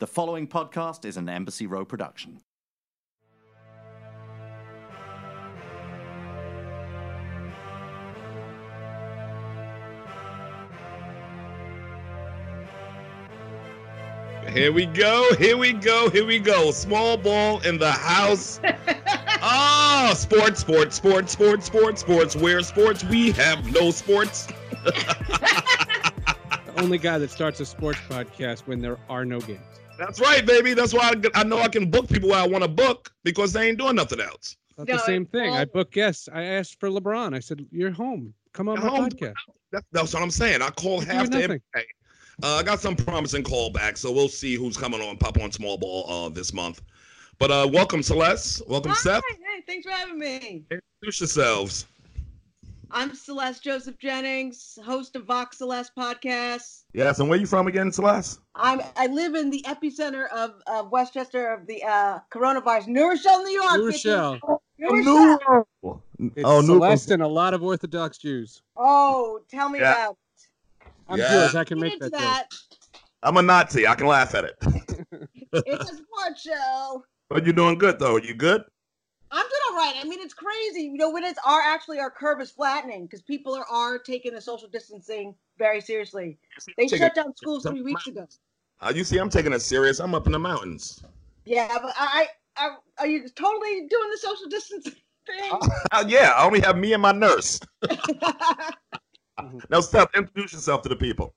The following podcast is an Embassy Row production. Here we go. Here we go. Here we go. Small ball in the house. Ah, sports, sports, sports, sports, sports, sports. Where sports? We have no sports. the only guy that starts a sports podcast when there are no games. That's right, baby. That's why I, I know I can book people where I want to book because they ain't doing nothing else. No, the same thing. I well- book guests. I asked for LeBron. I said, "You're home. Come on You're my home. podcast." That, that's what I'm saying. I call half doing the. NBA. Uh, I got some promising callbacks, so we'll see who's coming on Pop on Small Ball uh, this month. But uh, welcome, Celeste. Welcome, Hi, Seth. hey, thanks for having me. Introduce yourselves. I'm Celeste Joseph Jennings, host of Vox Celeste podcast. Yes, and where you from again, Celeste? I'm I live in the epicenter of, of Westchester of the uh, coronavirus, New Rochelle, New York. New Rochelle. New Rochelle. It's oh, New Celeste and a lot of Orthodox Jews. Oh, tell me Yeah. about. I'm Yeah. Jewish. I can Get make that. that. I'm a Nazi. I can laugh at it. It's a sports show. but you're doing good, though. You good? I'm doing all right. I mean, it's crazy. You know, when it's our actually our curve is flattening because people are, are taking the social distancing very seriously. They Taking- shut down schools three weeks ago. Uh, you see, I'm taking it serious. I'm up in the mountains. Yeah, but I, I, I are you totally doing the social distancing thing? Uh, yeah, I only have me and my nurse. Now, Steph, introduce yourself to the people.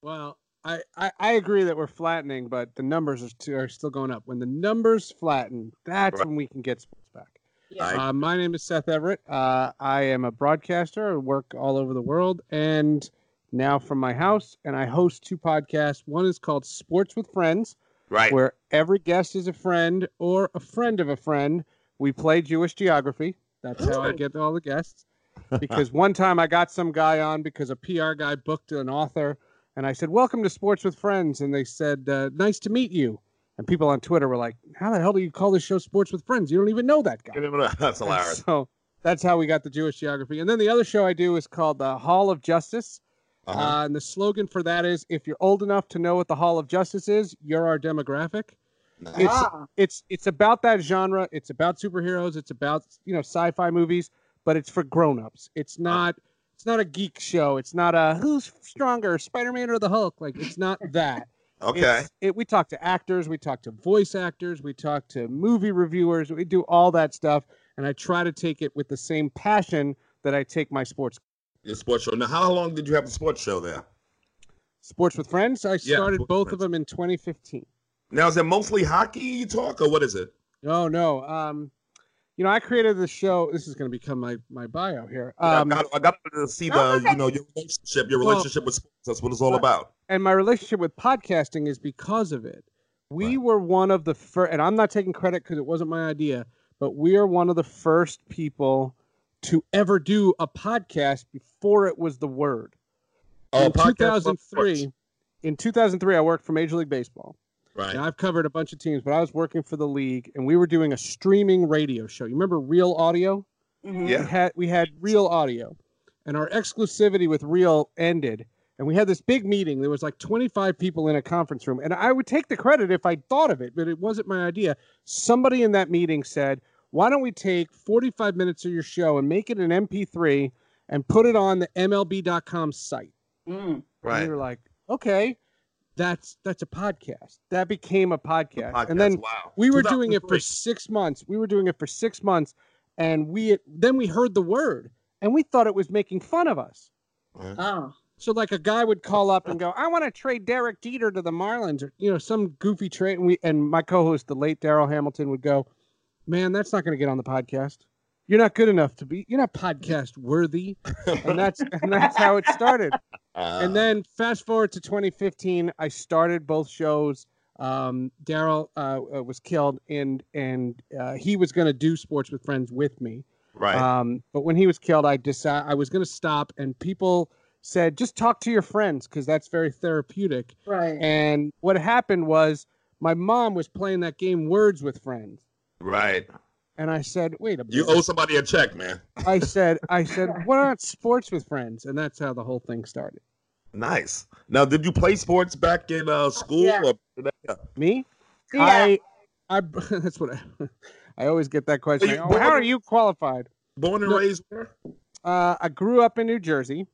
Well, I, I, I agree that we're flattening, but the numbers are, st- are still going up. When the numbers flatten, that's Right. when we can get sports back. yeah. Right. Uh, my name is Seth Everett. Uh, I am a broadcaster. I work all over the world and now from my house. And I host two podcasts. One is called Sports with Friends, Right. where every guest is a friend or a friend of a friend. We play Jewish geography. That's how I get all the guests. Because one time I got some guy on because a PR guy booked an author. And I said, Welcome to Sports with Friends. And they said, uh, Nice to meet you. And people on Twitter were like, How the hell do you call this show Sports with Friends? You don't even know that guy. That's And. So that's how we got the Jewish geography. And then the other show I do is called the Hall of Justice. uh Uh-huh. and the slogan for that is if you're old enough to know what the Hall of Justice is, you're our demographic. It's Ah, it's it's about that genre. It's about superheroes. It's about you know sci-fi movies, but it's for grown-ups. It's not it's not a geek show. It's not a who's stronger, Spider-Man or the Hulk. Like it's not that. Okay. It, we talk to actors, we talk to voice actors, we talk to movie reviewers, we do all that stuff, and I try to take it with the same passion that I take my sports Your sports show. Now, how long did you have the sports show there? sports with friends. I Yeah, started both of them in 2015. Now, is it mostly hockey you talk, or what is it? Oh no, um, you know I created the show. This is going to become my my bio here. I Um, got, I got to see the, you know, your relationship, your Well- relationship with sports. That's what it's all Well, about. And my relationship with podcasting is because of it. We Right. were one of the first, and I'm not taking credit because it wasn't my idea, but we are one of the first people to ever do a podcast before it was the word. Oh, in 2003, in 2003, I worked for Major League Baseball. Right. Now, I've covered a bunch of teams, but I was working for the league, and we were doing a streaming radio show. You remember Real Audio? mhm. Yeah. We had we had Real Audio, and our exclusivity with Real ended. And we had this big meeting. There was like 25 people in a conference room, and I would take the credit if I thought of it, but it wasn't my idea. Somebody in that meeting said, "Why don't we take 45 minutes of your show and make it an MP3 and put it on the MLB.com site?" Mm. And Right. we were like, "Okay, that's that's a podcast." That became a podcast, Podcast, and then wow. we were doing it for six months. We were doing it for six months, and we then we heard the word, and we thought it was making fun of us. Oh, So like a guy would call up and go, "I want to trade Derek Jeter to the Marlins," or you know some goofy trade, and we and my co-host, the late Darryl Hamilton, would go, "Man, that's not going to get on the podcast. You're not good enough to be. You're not podcast worthy." and that's and that's how it started Uh, and then fast forward to 2015 i started both shows um, darryl uh, uh, was killed and and uh, he was going to do sports with friends with me right. um, but when he was killed i decided i was going to stop and people said just talk to your friends because that's very therapeutic right. and what happened was my mom was playing that game words with friends right. and i said wait a minute You owe somebody a check, man. i said i said what about sports with friends and that's how the whole thing started Nice. Now, did you play sports back in uh, school? Yeah. Or Me? Yeah. I, I, that's what I, I always get that question. you Oh, born- how are you qualified? Born and No. raised where? Uh, I grew up in New Jersey.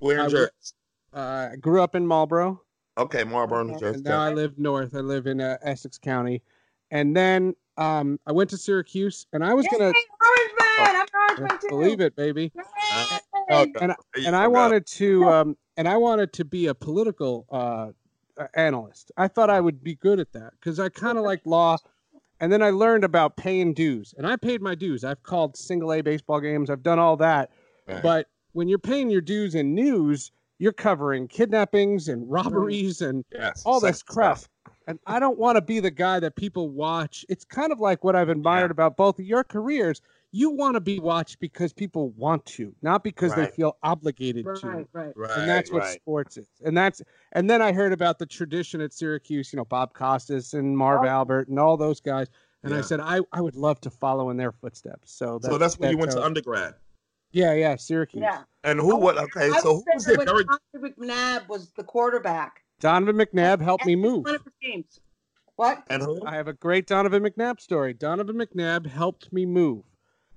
Where in I Jersey? Uh, I grew up in Marlboro, Okay, Marlboro, New Jersey. and now I live north. I live in uh, Essex County, and then um, I went to Syracuse, and I was Yay, gonna Orange I'm an Orange Man too. believe it, baby. Yay! Okay. And You and I wanted to um, and I wanted to be a political uh, uh, analyst. I thought I would be good at that because I kind of like law. And then I learned about paying dues, and I paid my dues. I've called single A baseball games. I've done all that. Right. But when you're paying your dues in news, you're covering kidnappings and mm-hmm. robberies and Yes, all this crap. stuff. And I don't want to be the guy that people watch. It's kind of like what I've admired Yeah. about both of your careers. You want to be watched because people want to, not because they feel obligated to. Right, right. Right, And that's what right. sports is. And that's and then I heard about the tradition at Syracuse, you know, Bob Costas and Marv Oh. Albert and all those guys. And I said I, I would love to follow in their footsteps. So So that's when you went to undergrad. Yeah, yeah, Syracuse. Yeah. And who? What? Oh, okay, I so who was there there? when Donovan McNabb was the quarterback. Donovan McNabb helped me And he move. won James. What? And who? I have a great Donovan McNabb story. Donovan McNabb helped me move.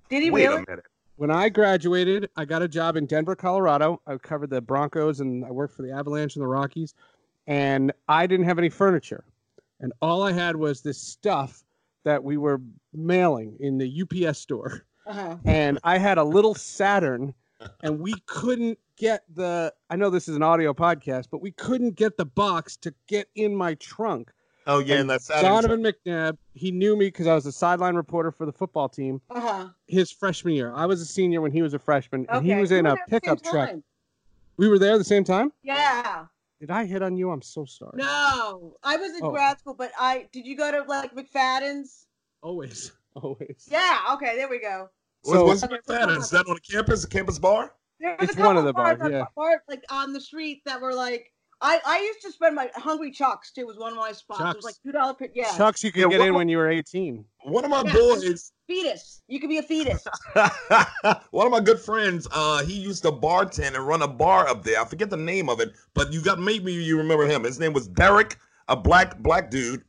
Did he Wait really? a minute. When I graduated, I got a job in Denver, Colorado. I covered the Broncos and I worked for the Avalanche and the Rockies. And I didn't have any furniture. And all I had was this stuff that we were mailing in the UPS store. Uh-huh. And I had a little Saturn, and we couldn't get the. I know this is an audio podcast, but we couldn't get the box to get in my trunk. Oh yeah, And and that's Saturday. Donovan McNabb, he knew me because I was a sideline reporter for the football team Uh-huh. his freshman year. I was a senior when he was a freshman, and he was You in a there at the pickup truck. We were there at the same time. Yeah. Did I hit on you? I'm so sorry. No. I was in Oh. grad school, but I did you go to like McFadden's? Always, always. Yeah, okay, there we go. Was, So- what's that? Is that on the campus? A campus bar? There It's one of the bars, on- yeah. bars, like on the street that were like I, I used to spend my Hungry Chucks too was one of my spots. It was Chucks. like two dollar per yeah. Chucks, you could Yeah, get what- in when you were 18. One of my Yeah. boys, Fetus. You could be a fetus. one of my good friends, uh, he used to bartend and run a bar up there. I forget the name of it, but you got maybe you remember him. His name was Derek, a black black dude,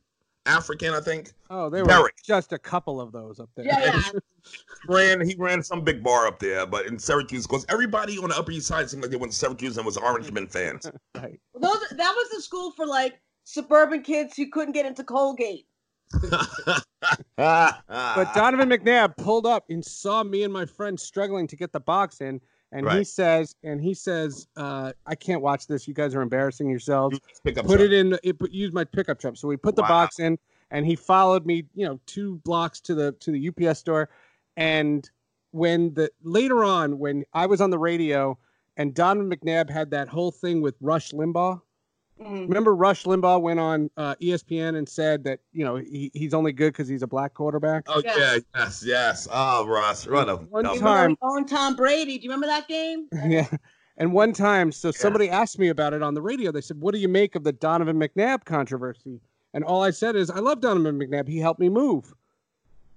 African, I think. Oh, there were Derek. just a couple of those up there. Yeah, yeah. ran he ran some big bar up there, but in Syracuse, because everybody on the Upper East Side seemed like they went to Syracuse and was Orangeman fans. Right. Those that was the school for like suburban kids who couldn't get into Colgate. But but Donovan McNabb pulled up and saw me and my friend struggling to get the box in, and he says, and he says, uh, I can't watch this. You guys are embarrassing yourselves. put it in it put, use my pickup truck so we put the Wow. box in and he followed me you know two blocks to the to the ups store and when the later on when i was on the radio and donovan mcnabb had that whole thing with rush limbaugh Mhm. remember rush limbaugh went on uh, espn and said that you know he, he's only good because he's a black quarterback Oh Yeah. yeah, yes, yes. Oh, Ross, run a One dumb- time- though he owned Tom Brady. Do you remember that game? yeah and one time so somebody asked me about it on the radio they said what do you make of the donovan mcnabb controversy and all i said is i love donovan mcnabb he helped me move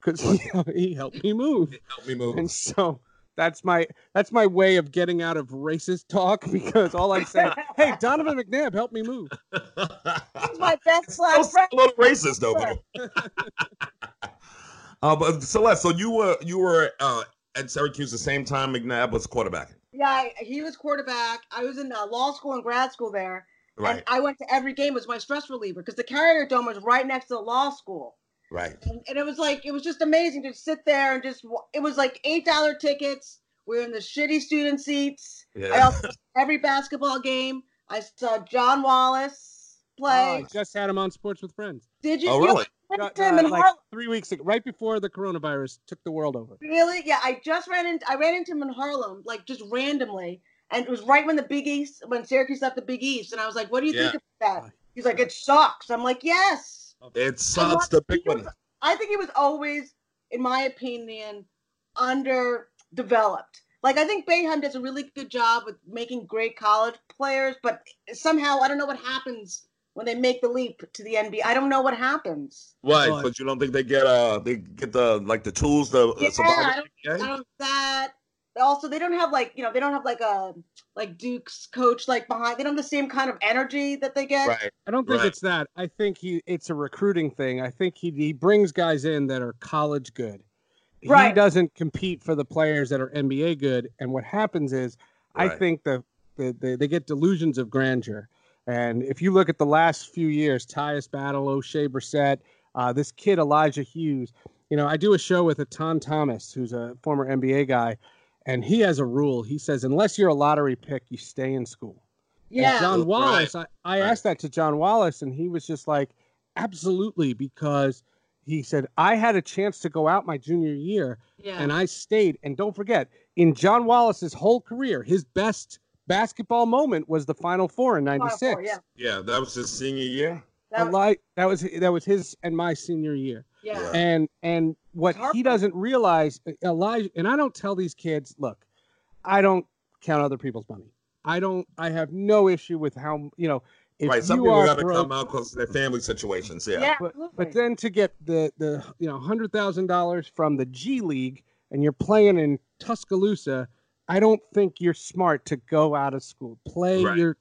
because he helped me move Help me move. and so that's my that's my way of getting out of racist talk because all i'm saying hey donovan mcnabb help me move He's my best Still black friend. a little racist though. bro. uh, but Celeste, so you were you were uh, at Syracuse the same time McNabb was quarterback, Yeah, I, he was quarterback. I was in uh, law school and grad school there. right? And I went to every game. It was my stress reliever because the Carrier Dome was right next to the law school. Right. And, and it was like, it was just amazing to sit there and just, it was like $8 tickets. We are in the shitty student seats. I Yeah. also every basketball game. I saw John Wallace Oh, play. i just had him on sports with friends Did you? Oh, really? Got, him uh, in like three weeks ago right before the coronavirus took the world over Really? Yeah, I just ran into I ran into him in Harlem, like just randomly, and it was right when the Big East, when Syracuse left the Big East, and I was like, "What do you think of that?" He's like, "It sucks." I'm like, "Yes." It sucks the big one. I think he was always, in my opinion, underdeveloped. Like I think Boeheim does a really good job with making great college players, but somehow I don't know what happens when they make the leap to the NBA. I don't know what happens. Why? But- But you don't think they get uh they get the like the tools to uh, Yeah, survive? I in the I don't that also they don't have like you know they don't have like a like Duke's coach like behind. They don't have the same kind of energy that they get. Right. I don't think Right. it's that. I think he it's a recruiting thing. I think he he brings guys in that are college good. He Right. doesn't compete for the players that are NBA good. And what happens is, I think the, the, the they get delusions of grandeur. And if you look at the last few years, Tyus Battle, Oshae Brissett, uh, this kid Elijah Hughes. You know, I do a show with Etan Thomas, who's a former NBA guy, and he has a rule. He says unless you're a lottery pick, you stay in school. And Yeah. John oh, Right. Wallace, I, I Right. asked that to John Wallace, and he was just like, absolutely, because he said, I had a chance to go out my junior year yeah. and I stayed. And don't forget, in John Wallace's whole career, his best basketball moment was the Final Four in Final '96. Four, yeah. Yeah, that was his senior year. That, Eli- that was that was his and my senior year. Yeah. Yeah. And and what he doesn't realize, Elijah, and I don't tell these kids, look, I don't count other people's money. I don't. I have no issue with how you know. If right. Some you people are got to come out because of their family situations. Yeah. Yeah, but, absolutely. but then to get the the you know hundred thousand dollars from the G League and you're playing in Tuscaloosa, I don't think you're smart to go out of school, play Right. your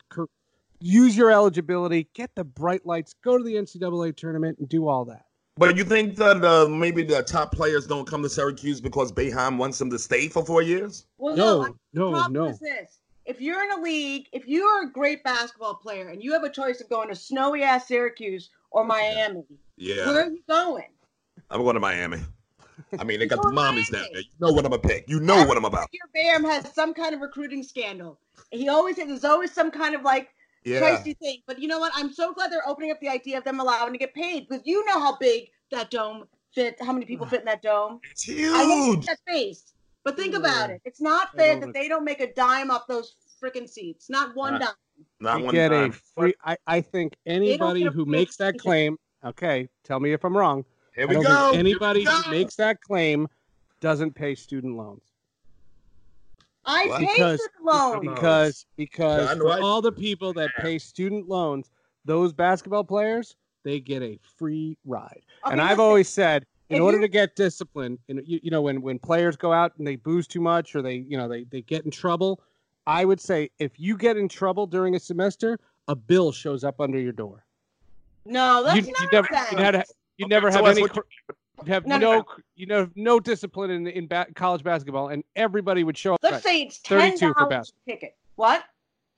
use your eligibility, get the bright lights, go to the NCAA tournament, and do all that. But you think that uh, maybe the top players don't come to Syracuse because Boeheim wants them to stay for four years? well, No, I- the no, problem no. is this: if you're in a league, if you are a great basketball player and you have a choice of going to snowy ass Syracuse or Miami, Yeah, where are you going? I'm going to Miami. I mean, they got the mommies down there. You know what I'm gonna pick. You know what I'm about. Your Bam has some kind of recruiting scandal. He always there's always some kind of like Yeah, crazy thing. But you know what? I'm so glad they're opening up the idea of them allowing to get paid because you know how big that dome fit, how many people fit in that dome. it's I hate huge. that face, but think Yeah. about it. It's not fair that they don't make a dime off those freaking seats. Not one Right. dime. Not You one get time. a free. I, I think anybody who makes that claim, okay, tell me if I'm wrong. Here we go. think Here we anybody go. who makes that claim doesn't pay student loans. I What? pay Because- student loans. Because because Yeah, I for I- all the people that pay student loans, those basketball players they get a free ride. Okay, and I've always said, in if order you- to get discipline, and you, you know when when players go out and they booze too much or they you know they they get in trouble, I would say if you get in trouble during a semester, a bill shows up under your door. no, that's You not you never you never you Okay, never so have any. what cr- You have No, no, no, you know no discipline in in ba- college basketball, and everybody would show up. Let's at say it's ten 32 for dollars a ticket. What?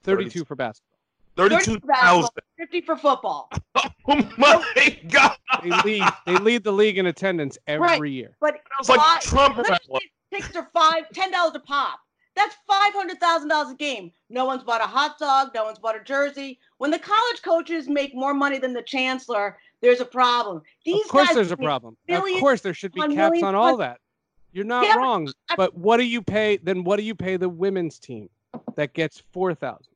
Thirty-two for basketball. Thirty-two for basketball, thousand. Fifty for football. Oh my god! They lead they lead the league in attendance every Right. year. But That like five- Trump. let me say tickets are five, ten dollars a pop. That's five hundred thousand dollars a game. No one's bought a hot dog. No one's bought a jersey. When the college coaches make more money than the chancellor, there's a problem. These of course, guys there's a problem. of course, there should be on caps on all that. You're not Yeah, but wrong. I- But what do you pay? Then what do you pay the women's team that gets four thousand?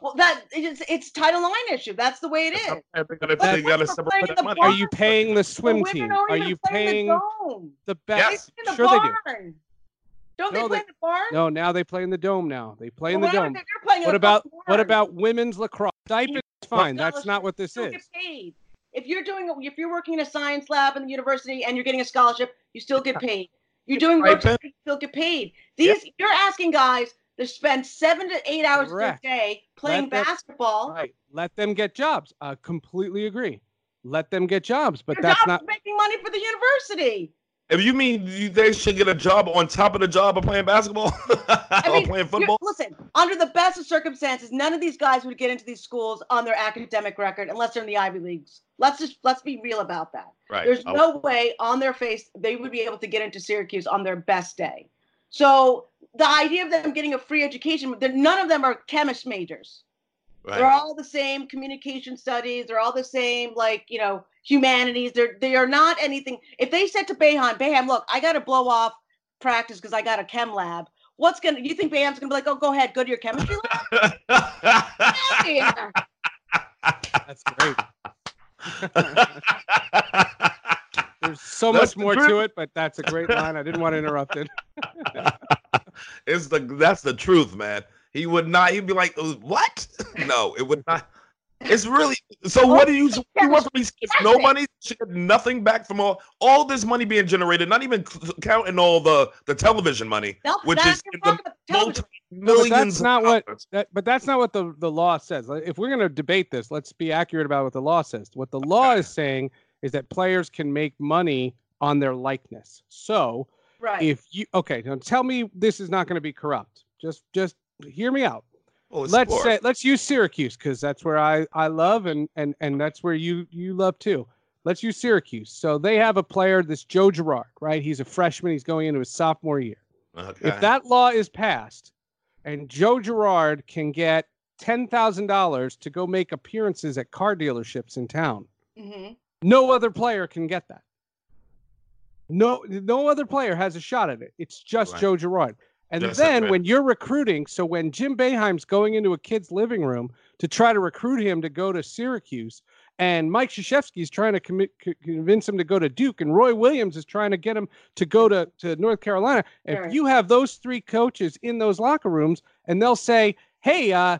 Well, that it's, it's Title IX issue. That's the way it is. They're gonna, But they gotta we're separate playing that the money. Are you paying the The swim women team? Are you paying the the best? They play in the Sure, they do. Don't No, they play they- in the barn? No, now they play in the dome. Now they play in Well, the dome. They're playing in What about what about women's lacrosse? Stipends fine. That's not what this still is. If you're doing, if you're working in a science lab in the university and you're getting a scholarship, you still get paid. You're doing work, you still get paid. These you're asking guys to spend seven to eight hours Correct. a day playing them- basketball. Right. Let them get jobs. I completely agree. Let them get jobs, but Your that's job's not. making money for the university. If you mean you, they should get a job on top of the job of playing basketball I or mean, playing football, Listen, under the best of circumstances, none of these guys would get into these schools on their academic record unless they're in the Ivy Leagues. Let's just let's be real about that. right? There's Oh, no way on their face they would be able to get into Syracuse on their best day. So the idea of them getting a free education, none of them are chemist majors. They're all the same communication studies. They're all the same, like you know, humanities. They're they are not anything. If they said to Boeheim, Boeheim, look, I got to blow off practice because I got a chem lab. What's gonna? You think Boeheim's gonna be like, oh, go ahead, go to your chemistry lab? Out here. That's great. There's so That's much the more truth. to it, but that's a great line. I didn't want to interrupt it. it's the that's the truth, man. He would not. He'd be like, "Uh, "What? no, it would not." It's really so. What do you, you want from these kids? No money, should get nothing back from all all this money being generated. Not even counting all the the television money, No, which is the problem with multi millions. that's not what- That, but that's not what the, the law says. Like, If we're going to debate this, let's be accurate about what the law says. What the law is saying is that players can make money on their likeness. So Right. if you okay, now tell me this is not going to be corrupt. Just just hear me out. Well, let's sport. say let's use Syracuse because that's where I I love and and and that's where you you love too. Let's use Syracuse. So they have a player, this Joe Girard, right? He's a freshman. He's going into his sophomore year. Okay. If that law is passed, and Joe Girard can get ten thousand dollars to go make appearances at car dealerships in town, Mhm. no other player can get that. No, no other player has a shot at it. It's just Right. Joe Girard. And Just then when you're recruiting, so when Jim Boeheim's going into a kid's living room to try to recruit him to go to Syracuse, and Mike Krzyzewski's trying to commit, co- convince him to go to Duke, and Roy Williams is trying to get him to go to, to North Carolina. If you have those three coaches in those locker rooms, and they'll say, "Hey, uh,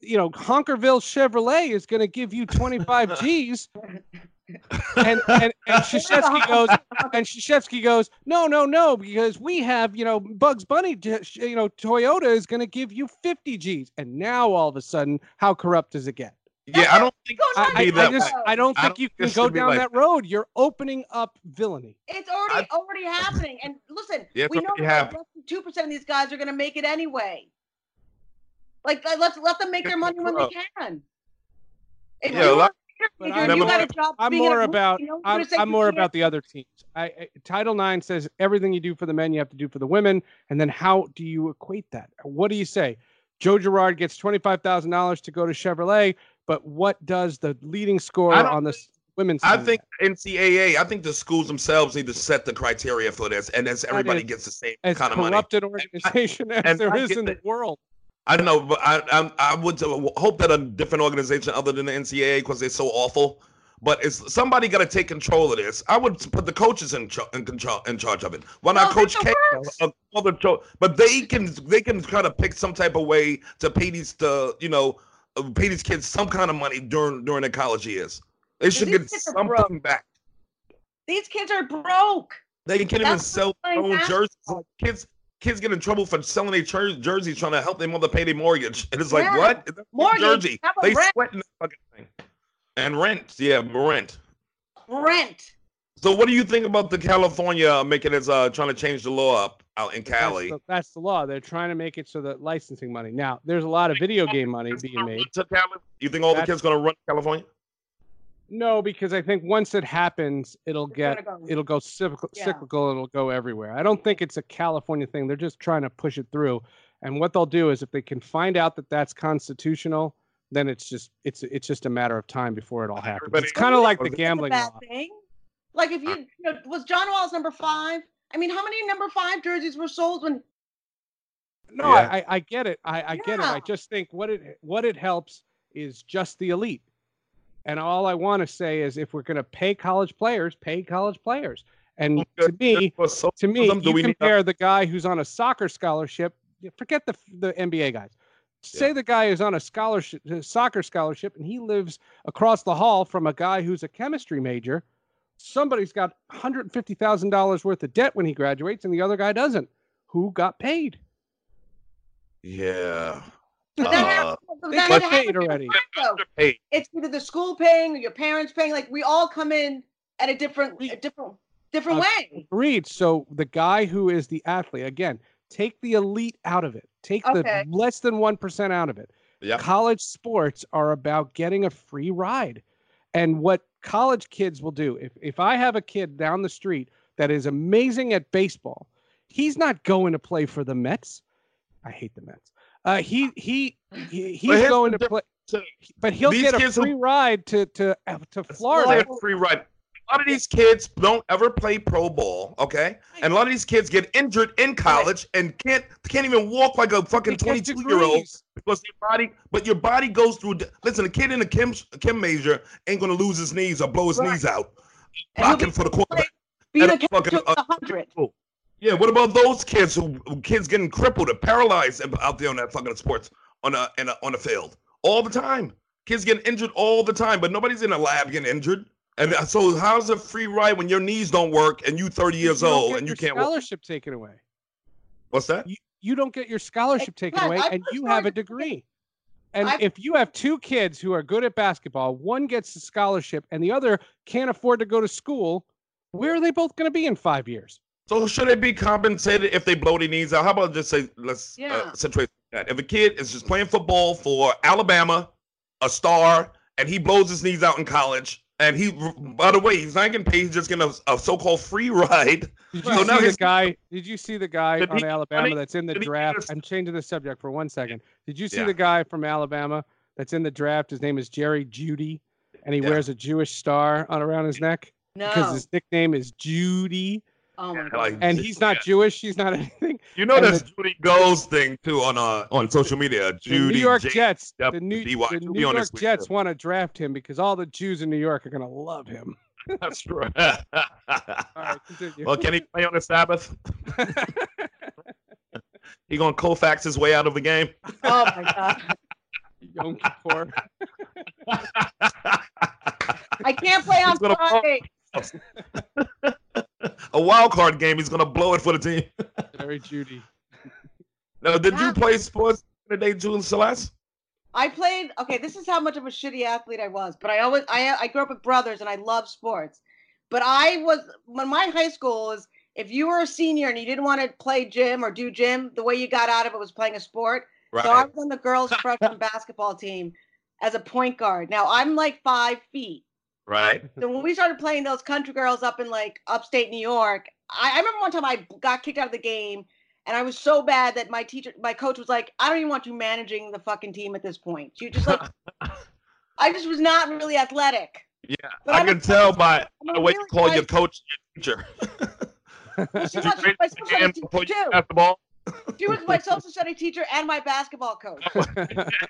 you know, Honkerville Chevrolet is going to give you 25 G's," and and, and Krzyzewski goes, and Krzyzewski goes, no, no, no, because we have, you know, Bugs Bunny, you know, Toyota is going to give you 50 G's. And now all of a sudden, how corrupt does it get? yeah, I don't think I, I, be I just. I don't I think don't you can go down like that road. You're opening up villainy. It's already already happening. And listen, Yeah, it's we know that less than two percent of these guys are going to make it anyway. Like let's let them make their money when they can. If Yeah, a lot- But are I'm you more- got a job. I'm being a more about you know, I'm, I'm more about the other teams. I, I Title IX says everything you do for the men, you have to do for the women. And then how do you equate that? What do you say? Joe Girard gets twenty five thousand dollars to go to Chevrolet, but what does the leading scorer on the women's? I team think NCAA. I think the schools themselves need to set the criteria for this, and as everybody gets the same as kind of money. corrupted organization as and there I is in the that. world. I don't know, but I I, I would hope that a different organization other than the NCAA because they're so awful. But it's somebody got to take control of this. I would put the coaches in, in control in charge of it. Why not No, Coach that's K? uh, other cho- But they can they can try to pick some type of way to pay these the you know uh, pay these kids some kind of money during during their college years. They should get something back. These kids are broke. They can't even sell their own jerseys. Kids kids get in trouble for selling their jer- jerseys trying to help their mother pay their mortgage. And it's like, Yeah. what? Mortgage, jersey. They rent? sweating that fucking thing. And rent. Yeah, rent. Rent. So what do you think about the California making it uh trying to change the law up out in Cali? That's the, that's the law. They're trying to make it so that licensing money. Now, there's a lot of video game money being made. You think all the kids gonna run to California? No, because I think once it happens, it'll It's get go- it'll go cyclical, Yeah. cyclical. It'll go everywhere. I don't think it's a California thing. They're just trying to push it through. And what they'll do is, if they can find out that that's constitutional, then it's just it's it's just a matter of time before it all happens. Everybody- It's kind of like the That's a That's a gambling bad law. thing. Like if you, you know, was John Wallace number five? I mean, how many number five jerseys were sold when? No, Yeah. I, I I get it. I, I get it. I just think what it what it helps is just the elite. And all I want to say is, if we're going to pay college players, pay college players. And to me, to me, you compare the guy who's on a soccer scholarship. Forget the the NBA guys. Say the guy is on a scholarship, a soccer scholarship, and he lives across the hall from a guy who's a chemistry major. Somebody's got one hundred fifty thousand dollars worth of debt when he graduates, and the other guy doesn't. Who got paid? Yeah. But that Uh, happens- that got paid already. time, It's either the school paying or your parents paying. Like we all come in at a different, a different, different Uh, way. Agreed. So the guy who is the athlete, again, take the elite out of it. Take Okay. the less than 1% out of it. yeah. College sports are about getting a free ride. And what college kids will do, if, if I have a kid down the street that is amazing at baseball, he's not going to play for the Mets. I hate the Mets. Uh, he he, he he's going to play, but he'll get a kids will- free ride to to to Florida free ride. A lot of these kids don't ever play pro ball, okay? And a lot of these kids get injured in college and can't can't even walk like a fucking 22 year old because your body, but your body goes through. Listen, a kid in a chem chem major ain't gonna lose his knees or blow his Right. knees out blocking for the quarterback. And a a fucking, to uh, a hundred. Yeah, what about those kids who who kids getting crippled or paralyzed out there on that fucking sports on a, in a on the field all the time? Kids getting injured all the time, but nobody's in a lab getting injured. And uh, so, how's a free ride when your knees don't work and you 30 years You old get and you can't walk? scholarship taken away. What's that? You, you don't get your scholarship taken Pat, away, I and you have a degree. And I- if you have two kids who are good at basketball, one gets the scholarship and the other can't afford to go to school, where are they both going to be in five years? So should they be compensated if they blow their knees out? How about just say let's Yeah. uh, accentuate that. If a kid is just playing football for Alabama, a star, and he blows his knees out in college, and he by the way, he's not getting paid, he's just getting a, a so-called free ride. Did So you now see the guy? Did you see the guy Did on he- Alabama funny- that's in the draft? just- I'm changing the subject for one second. Did you see Yeah. the guy from Alabama that's in the draft? His name is Jerry Jeudy, and he Yeah. wears a Jewish star on around his neck because his nickname is Judy, Oh my god. like- and he's not Yeah. Jewish. He's not anything. You know And that's Judy Gold's thing too on uh on social media. The Judy New York J- Jets. Yep, The New, the New York this Jets want to draft him because all the Jews in New York are going to love him. That's right. All right, continue. well, can he play on the Sabbath? he gonna Koufax his way out of the game? Oh my god. Yom Kippur. I can't play on He's gonna- Friday. A wild card game. He's gonna blow it for the team. Jerry Jeudy. Now, did you play sports today, Julie Celeste? I played. Okay, this is how much of a shitty athlete I was. But I always, I, I grew up with brothers, and I love sports. But I was when my high school is if you were a senior and you didn't want to play gym or do gym, the way you got out of it was playing a sport. Right. So I was on the girls' freshman basketball team as a point guard. Now I'm like five feet. Right. So when we started playing those country girls up in like upstate New York, I, I remember one time I got kicked out of the game, and I was so bad that my teacher, my coach was like, "I don't even want you managing the fucking team at this point." You just like, I just was not really athletic. Yeah, But I I'm can tell by the way you really call your nice- coach your teacher. Well, she you was my your social studies teacher too. passed the ball? She was my social studies teacher and my basketball coach.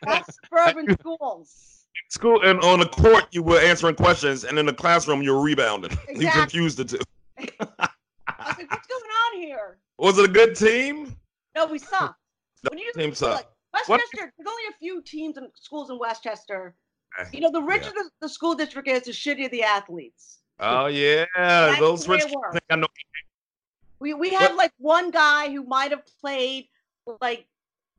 That's suburban schools. School and on the court, you were answering questions, and in the classroom, you were rebounding. You confused the two. I was like, "What's going on here?" Was it a good team? No, we sucked. The When you team like, sucked. What- Westchester, there's only a few teams and schools in Westchester. You know, the richer the, the school district is, the shittier the athletes. Oh yeah, That's those rich. it kids works. think I know. We we had like one guy who might have played like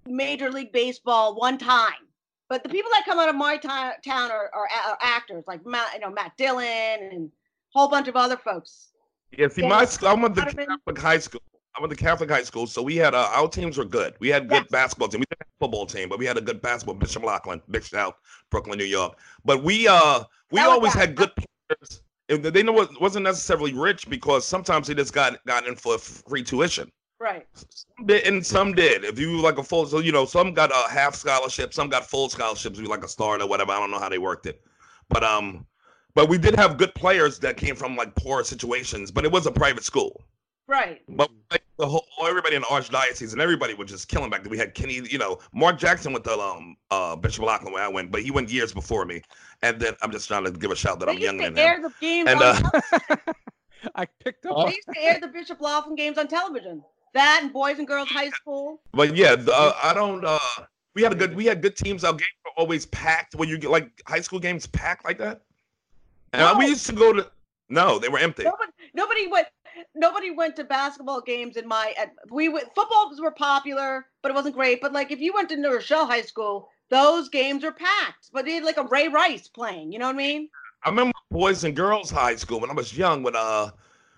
Major League Baseball one time. But the people that come out of my ti- town are, are, are actors like Matt, you know, Matt Dillon and a whole bunch of other folks. Yeah, see, my school, I'm at the Catholic high school. I went to Catholic high school, so we had uh, our teams were good. We had good Yes. basketball team. We didn't have a football team, but we had a good basketball. Bishop Loughlin, Big South, Brooklyn, New York. But we uh we That always had good players. And they know it wasn't necessarily rich because sometimes they just got got in for free tuition. Right. Some did, and some did. If you like a full, so you know, some got a half scholarship, some got full scholarships. If you like a start or whatever, I don't know how they worked it, but um, but we did have good players that came from like poor situations. But it was a private school. Right. But like, the whole everybody in the archdiocese and everybody was just killing back then. We had Kenny, you know, Mark Jackson with the um uh Bishop Loughlin where I went, but he went years before me. And then I'm just trying to give a shout that They I'm used younger to than air him. the games And, uh, I picked up. They used to air the Bishop Loughlin games on television. That and Boys and Girls High School. But yeah, the, uh, I don't. uh We had a good. We had good teams. Our games were always packed. When you get like high school games packed like that, and uh, we used to go to. No, they were empty. Nobody, nobody went. Nobody went to basketball games in my. At, we went, footballs were popular, but it wasn't great. But like if you went to New Rochelle High School, those games are packed. But they had like a Ray Rice playing. You know what I mean? I remember boys and girls high school when I was young. When uh,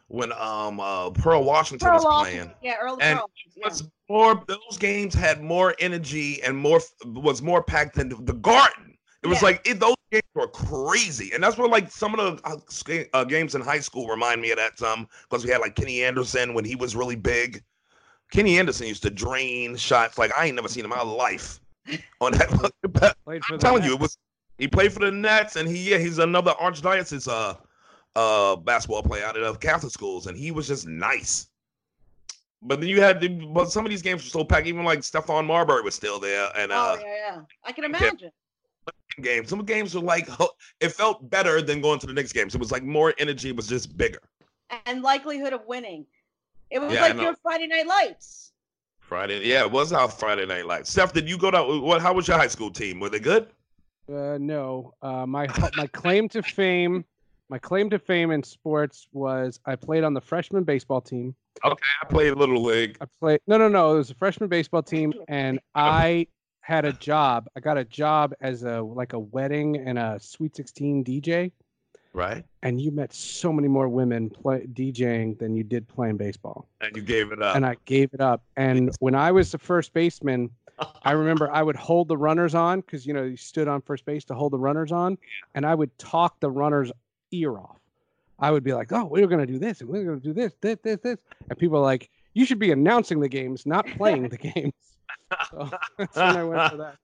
when um uh Pearl Washington was Pearl playing. Yeah, Earl And Pearl. Yeah. more those games had more energy and more was more packed than the garden it was Yeah. like it, those games were crazy and that's what like some of the uh, uh, games in high school remind me of that some because we had like kenny anderson when he was really big kenny anderson used to drain shots like i ain't never seen in my life on that Played for i'm the telling you it was he played for the nets and he yeah he's another archdiocese uh uh basketball player out of catholic schools and he was just nice but then you had the, but some of these games were so packed. Even like Stephon Marbury was still there, and uh, oh yeah, yeah. I can imagine. games. Some games were like it felt better than going to the next games. It was like more energy. Was just bigger. And likelihood of winning. It was Yeah, like your Friday Night Lights. Friday, yeah, it was our Friday night light. Steph, did you go to what? How was your high school team? Were they good? Uh, no. Uh, my my claim to fame, my claim to fame in sports was I played on the freshman baseball team. Okay, I played Little League. I played no, no, no. It was a freshman baseball team, and I had a job. I got a job as a like a wedding and a Sweet Sixteen DJ. Right. And you met so many more women play, DJing than you did playing baseball. And you gave it up. And I gave it up. And when I was the first baseman, I remember I would hold the runners on because you know you stood on first base to hold the runners on, and I would talk the runner's ear off. I would be like, "Oh, we're going to do this, and we're going to do this, this, this, this," and people are like, "You should be announcing the games, not playing the games." So that's when I went for that.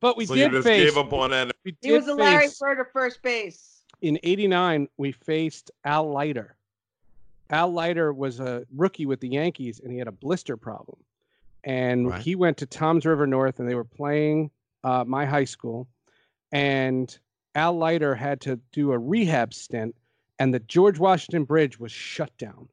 But we so did you just face. gave up on that. We He did was a Larry face Bird of first base. in '89. We faced Al Leiter. Al Leiter was a rookie with the Yankees, and he had a blister problem. And Right. he went to Toms River North, and they were playing uh, my high school. And Al Leiter had to do a rehab stint, and the George Washington Bridge was shut down.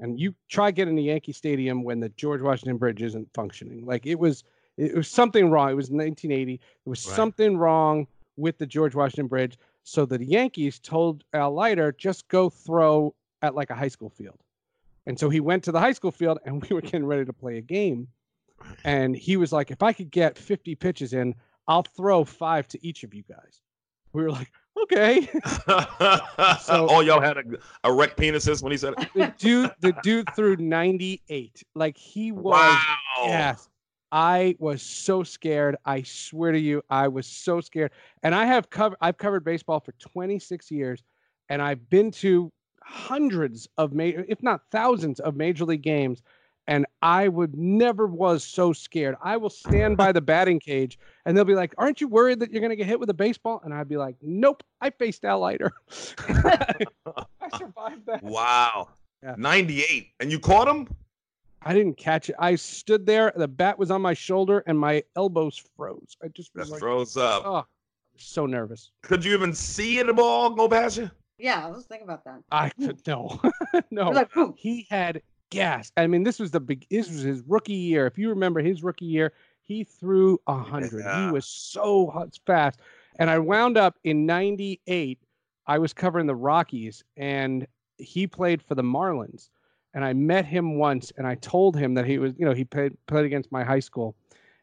And you try getting to Yankee Stadium when the George Washington Bridge isn't functioning. Like it was, it was something wrong. It was 1980. There was Right. something wrong with the George Washington Bridge. So the Yankees told Al Leiter just go throw at like a high school field. And so he went to the high school field, and we were getting ready to play a game. And he was like, if I could get 50 pitches in, I'll throw five to each of you guys. We were like, okay. So- oh, y'all had a erect penises when he said it. the dude, the dude threw 98. Like he was, Wow. yes. I was so scared. I swear to you, I was so scared. And I have covered, I've covered baseball for 26 years, and I've been to hundreds of, major, if not thousands, of major league games. And I would never was so scared. I will stand by the batting cage, and they'll be like, "Aren't you worried that you're going to get hit with a baseball?" And I'd be like, "Nope, I faced Al Leiter. I survived that." Wow. Yeah. 98. And you caught him? I didn't catch it. I stood there. The bat was on my shoulder, and my elbows froze. I just was That like, froze up. oh, so nervous. Could you even see the ball go past you? Yeah, I was thinking about that. I could no, no. like. He had gas. I mean, this was the big. This was his rookie year. If you remember his rookie year, he threw a hundred. Yeah. He was so fast. And I wound up in '98. I was covering the Rockies, and he played for the Marlins. And I met him once, and I told him that he was, you know, he played played against my high school,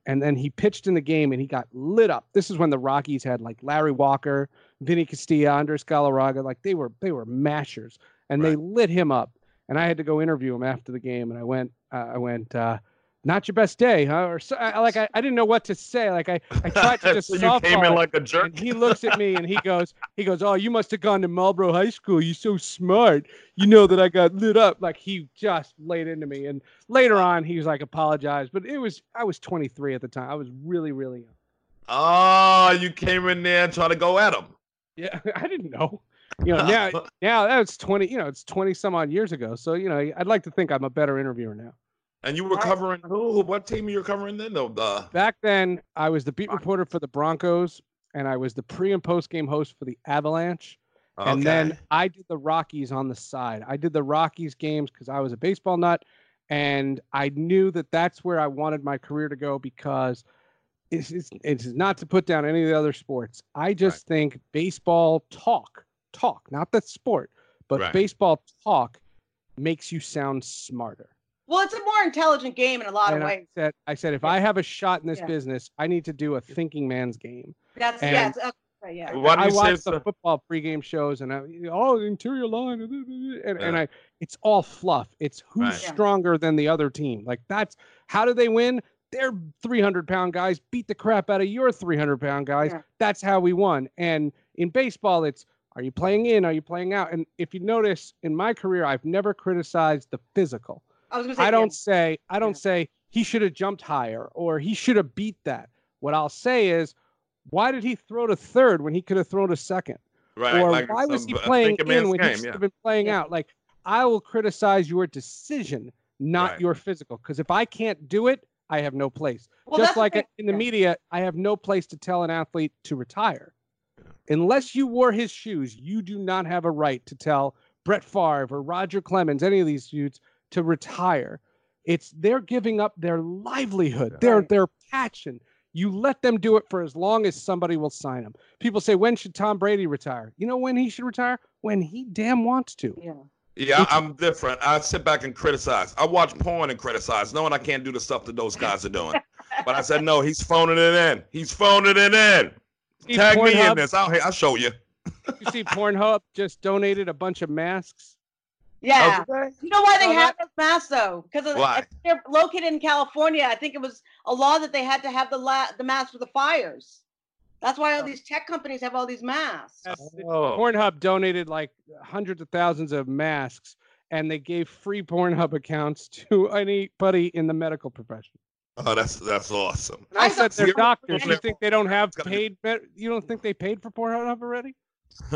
and then he pitched in the game, and he got lit up. This is when the Rockies had like Larry Walker, Vinny Castilla, Andres Galarraga, like they were they were mashers, and they lit him up. And I had to go interview him after the game, and I went, uh, I went, uh, not your best day, huh? Or so, I, like I, I didn't know what to say. Like I, I tried to just so you came in like a jerk. And he looks at me and he goes, he goes, oh, you must have gone to Marlboro High School. You're so smart. You know that I got lit up. Like he just laid into me. And later on, he was like, apologize. But it was, I was 23 at the time. I was really, really young. Oh, you came in there and tried to go at him. Yeah, I didn't know. You know, now, now that's 20, you know, it's 20 some odd years ago. So, you know, I'd like to think I'm a better interviewer now. And you were covering who? What team you were covering then? No, the Back then, I was the beat reporter for the Broncos and I was the pre and post game host for the Avalanche. And okay. then I did the Rockies on the side. I did the Rockies games because I was a baseball nut, and I knew that that's where I wanted my career to go because it's it's, it's not to put down any of the other sports. I just think baseball talk, talk, not the sport, but Right. baseball talk makes you sound smarter. Well, it's a more intelligent game in a lot And of I ways. said, I said, if Yeah. I have a shot in this Yeah. business, I need to do a thinking man's game. That's and- yeah, it's, uh, yeah. Why do I you say watch the a- football pregame shows and I, oh, the interior line, and, and I, it's all fluff. It's who's Right. Stronger than the other team. Like that's how do they win? Their 300 pound guys beat the crap out of your 300 pound guys. Yeah. That's how we won. And in baseball, it's are you playing in? Are you playing out? And if you notice in my career, I've never criticized the physical. I was gonna say I don't say I don't Yeah. say he should have jumped higher or he should have beat that. What I'll say is, why did he throw to third when he could have thrown to second? right? or like why was he playing in man's when he should yeah. have been playing Yeah. out? Like I will criticize your decision, not Right. your physical. Because if I can't do it, I have no place. Well, Just like thing, in the yeah. media, I have no place to tell an athlete to retire. Unless you wore his shoes, you do not have a right to tell Brett Favre or Roger Clemens, any of these dudes, to retire. It's they're giving up their livelihood, their Right. their passion. You let them do it for as long as somebody will sign them. People say, when should Tom Brady retire? You know when he should retire? When he damn wants to. Yeah. Yeah, I- I'm different. I sit back and criticize. I watch porn and criticize, knowing I can't do the stuff that those guys are doing. but I said, no, he's phoning it in. He's phoning it in. See Tag me in this. I'll, I'll show you. You see, Pornhub just donated a bunch of masks. Yeah. Okay. You know why they So have those masks though? Because they're located in California. I think it was a law that they had to have the la- the masks for the fires. That's why all oh. these tech companies have all these masks. Oh. Pornhub donated like hundreds of thousands of masks, and they gave free Pornhub accounts to anybody in the medical profession. Oh, that's that's awesome. I I said they're doctors. You think they don't have It's gotta be- paid? You don't think they paid for Pornhub already?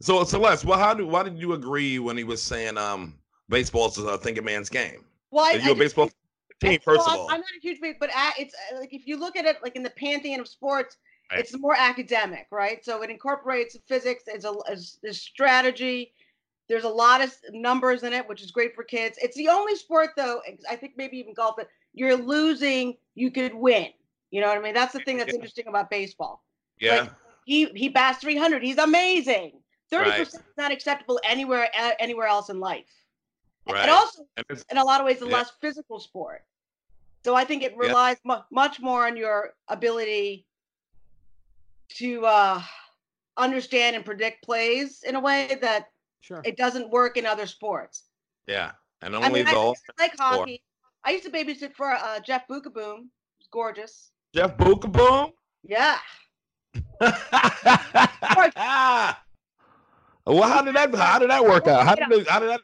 so Celeste, well, how do why did you agree when he was saying um baseball's a thinking man's game? Well, I, Are you I a baseball think- team, first well, of all? I'm not a huge big, but a- it's uh, like if you look at it like in the pantheon of sports, Right. it's more academic, right? So it incorporates physics. It's a it's, there's strategy. There's a lot of numbers in it, which is great for kids. It's the only sport, though. I think maybe even golf, that you're losing, you could win. You know what I mean? That's the thing that's Yeah. interesting about baseball. Yeah. Like, he he bats 300. He's amazing. 30% Right. is not acceptable anywhere anywhere else in life. right. And also, And in a lot of ways, a Yeah. less physical sport. So I think it Yeah. relies mu- much more on your ability to uh, understand and predict plays in a way that Sure. it doesn't work in other sports. yeah. And I only mean, I, the I all like hockey. I used to babysit for uh, Jeff Beukeboom. He's gorgeous. Jeff Beukeboom. Yeah. well, how did that how did that work out? How did that, how did that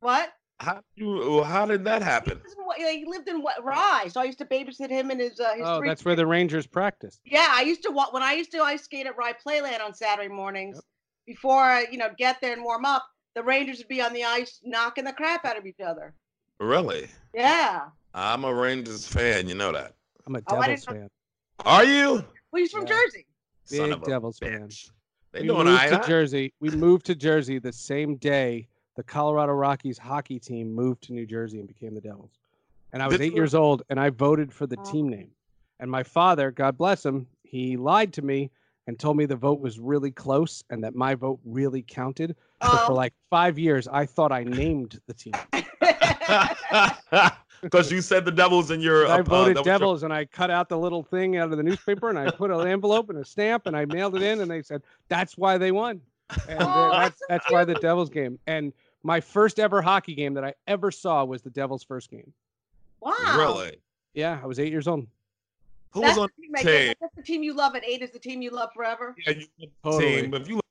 What? how did you how did that happen? was in Wa- he lived in Wa- Rye, so I used to babysit him and his. Uh, his Oh, three that's where the Rangers practice. Yeah, I used to wa- when I used to ice skate at Rye Playland on Saturday mornings. Before I, you know, get there and warm up, the Rangers would be on the ice knocking the crap out of each other. Really? Yeah. I'm a Rangers fan, you know that. I'm a Oh, Devils didn't fan. Are you? Well, he's from Yeah. Jersey. Son Big of a Devils fan. They we doing moved all to right. Jersey. We moved to Jersey the same day the Colorado Rockies hockey team moved to New Jersey and became the Devils. And I was Did eight you- years old, and I voted for the Oh. team name. And my father, God bless him, he lied to me and told me the vote was really close and that my vote really counted. So for Oh. like five years, I thought I named the team. Because you said the Devils in your. I uh, voted that was your- Devils, and I cut out the little thing out of the newspaper, and I put an envelope and a stamp, and I mailed it in, and they said that's why they won, and uh, Oh, that's that's why the Devils game. And my first ever hockey game that I ever saw was the Devils' first game. wow. Really? Yeah, I was eight years old. Who That's was on the team, I team? That's the team you love at eight is the team you love forever. Yeah, you love the Totally. team. But if you love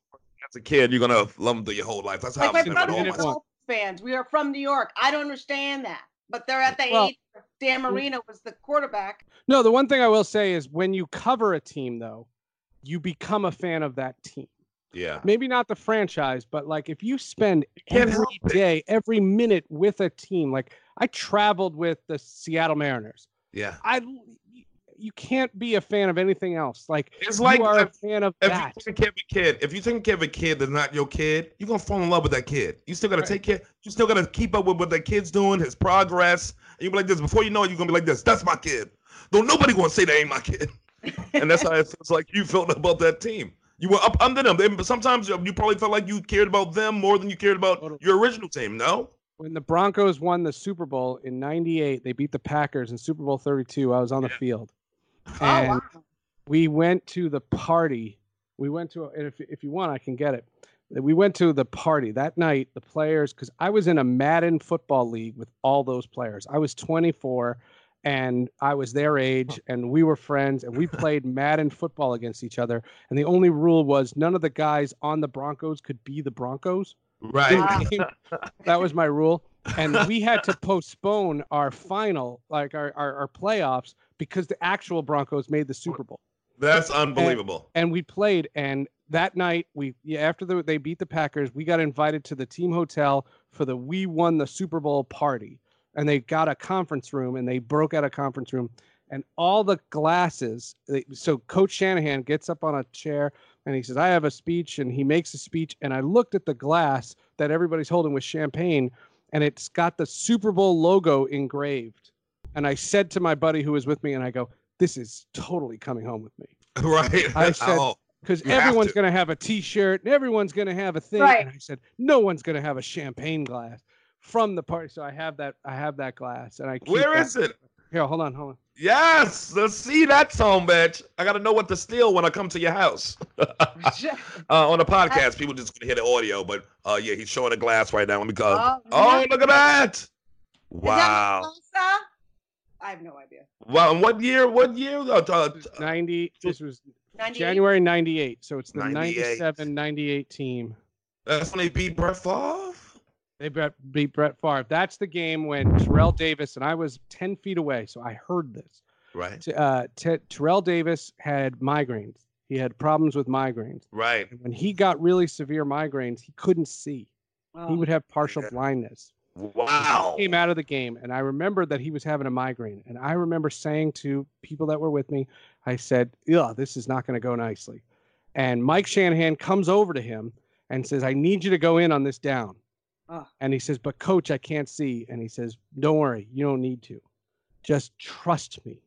as a kid, you're gonna love them through your whole life. That's how Like my I've been with brothers all in are it my once. Dolphins fans. We are from New York. I don't understand that. But they're at the Well- age Dan Marino was the quarterback. No, the one thing I will say is when you cover a team, though, you become a fan of that team. Yeah. Maybe not the franchise, but like if you spend can't every help it. every minute with a team, like I traveled with the Seattle Mariners. Yeah. I you can't be a fan of anything else. Like It's like you are a fan of if that. you take care of a kid, if you take care of a kid that's not your kid, you're gonna fall in love with that kid. You still gotta Right. take care. You still gotta keep up with what that kid's doing, his progress. And you'll be like this. Before you know it, you're gonna be like this. That's my kid. Though nobody gonna say that ain't my kid. and that's how it feels like you felt about that team. You were up under them. And sometimes you probably felt like you cared about them more than you cared about Totally. your original team. No. When the Broncos won the Super Bowl in '98, they beat the Packers in Super Bowl 32. I was on the Yeah. field, Oh and wow. we went to the party. We went to, and if if you want, I can get it. We went to the party that night. The players, because I was in a Madden football league with all those players. I was 24, and I was their age, and we were friends, and we played Madden football against each other. And the only rule was none of the guys on the Broncos could be the Broncos. Right. That was my rule. And we had to postpone our final, like our, our, our playoffs, because the actual Broncos made the Super Bowl. That's unbelievable. And we played. And that night, we yeah, after the, they beat the Packers, we got invited to the team hotel for the We Won the Super Bowl party. And they got a conference room and they broke out a conference room. And all the glasses, they, so Coach Shanahan gets up on a chair and he says, I have a speech. And he makes a speech. And I looked at the glass that everybody's holding with champagne and it's got the Super Bowl logo engraved. And I said to my buddy who was with me, and I go, "This is totally coming home with me." right. I said- Oh, because You have everyone's to. going to have a T-shirt and everyone's going to have a thing. Right. And I said, no one's going to have a champagne glass from the party. So I have that. I have that glass, and I keep where that- is it? Here, hold on, hold on. Yes, let's see that song, bitch. I gotta know what to steal when I come to your house. uh, on the podcast, people just gonna hear the audio, but uh, yeah, he's showing a glass right now. Let me go. Oh, Oh, look at that! Wow. that Mimosa? I have no idea. Wow. And what year? What year? Uh, uh, This was 90. This was 98? January 98. So it's the 98. 97, 98 team. that's when they beat Brett Favre. They beat, beat Brett Favre. That's the game when Terrell Davis and I was 10 feet away, so I heard this. Right. T- Uh, T- Terrell Davis had migraines. He had problems with migraines. Right. And when he got really severe migraines, he couldn't see. He Oh. would have partial Yeah. blindness. Wow. He came out of the game, and I remember that he was having a migraine. And I remember saying to people that were with me, I said, "Yeah, this is not going to go nicely." And Mike Shanahan comes over to him and says, "I need you to go in on this down." Ah. And he says, "But coach, I can't see." And he says, "Don't worry, you don't need to. Just trust me."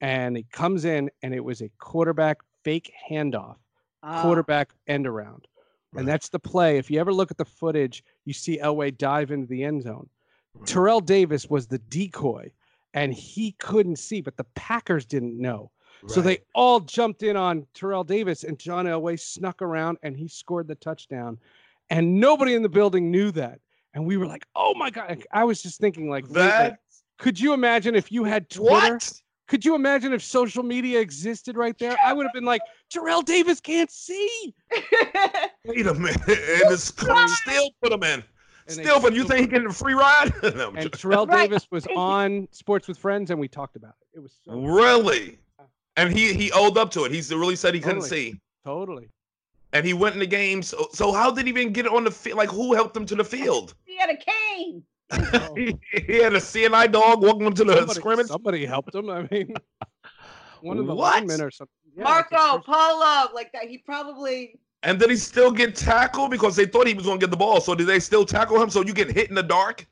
And he comes in, and it was a quarterback fake handoff Ah. quarterback end around. Right. And that's the play. If you ever look at the footage, you see Elway dive into the end zone. Right. Terrell Davis was the decoy and he couldn't see, but the Packers didn't know. So they all jumped in on Terrell Davis and John Elway snuck around and he scored the touchdown. And nobody in the building knew that. And we were like, oh my God. I was just thinking, like, wait, like, that. could you imagine if you had Twitter? What? Could you imagine if social media existed right there? I would have been like, Terrell Davis can't see. Wait a minute. And it's still put him in. And they Still, but you think he getting a free ride? No, I'm and joking. Terrell Right. Davis was on Sports with Friends, and we talked about it. It was so, really? And he he owed up to it. He really said he couldn't Totally. see. totally. And he went in the game. So, so how did he even get on the field? Like who helped him to the field? he had a cane. He, he had a seeing eye dog walking him to the Somebody, scrimmage. somebody helped him. I mean, one of the What? linemen or something. Yeah, Marco first- Polo, like that. He probably. And did he still get tackled because they thought he was going to get the ball? So did they still tackle him? So you get hit in the dark?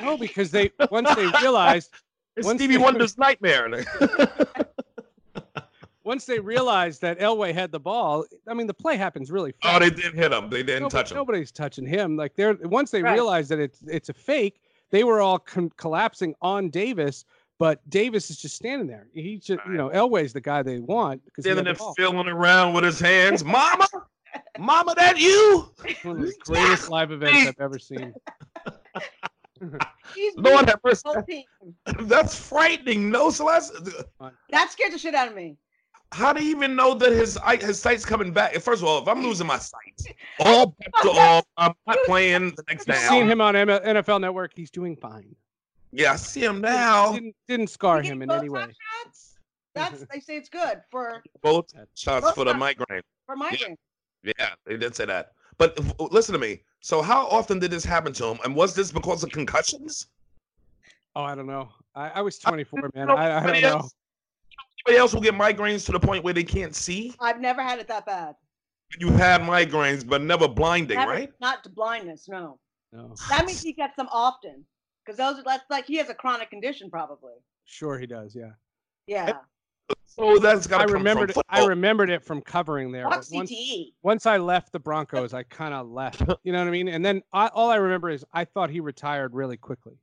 No, because they once they realized It's Once Stevie they- Wonder's nightmare. Once they realized that Elway had the ball. I mean, the play happens really fast. oh, they didn't hit him. They didn't Nobody- touch him. Nobody's touching him. Like they're once they Right. realized that it's it's a fake, they were all con- collapsing on Davis. But Davis is just standing there. He's just, you know, Elway's the guy they want because he had Standing the there ball. feeling around with his hands. Mama, Mama, that you? One of the greatest live events I've ever seen. He's Lord beat have mercy. the whole team. That's frightening. No, Celeste. That scared the shit out of me. How do you even know that his his sight's coming back? First of all, if I'm losing my sight, all bets are off. I'm not playing the next You've down. seen him on NFL Network. He's doing fine. Yeah, I see him now. Didn't, didn't scar him in any way. top shots. That's they say it's good for Both That's- shots for the migraine. for migraine. Yeah, they did say that. But f- listen to me. So, how often did this happen to him? And was this because of concussions? Oh, I don't know. I, I was 24, man. I, I don't know. Else? Anybody else will get migraines to the point where they can't see? I've never had it that bad. You've had migraines, but never blinding, Never- right? Not to blindness. No. No, That means he gets them often. Because those are that's like he has a chronic condition probably. sure he does. Yeah, Yeah. So that's got I come remembered. from It, I remembered it from covering there. Once, CTE? once I left the Broncos, I kind of left. You know what I mean? And then I, all I remember is I thought he retired really quickly.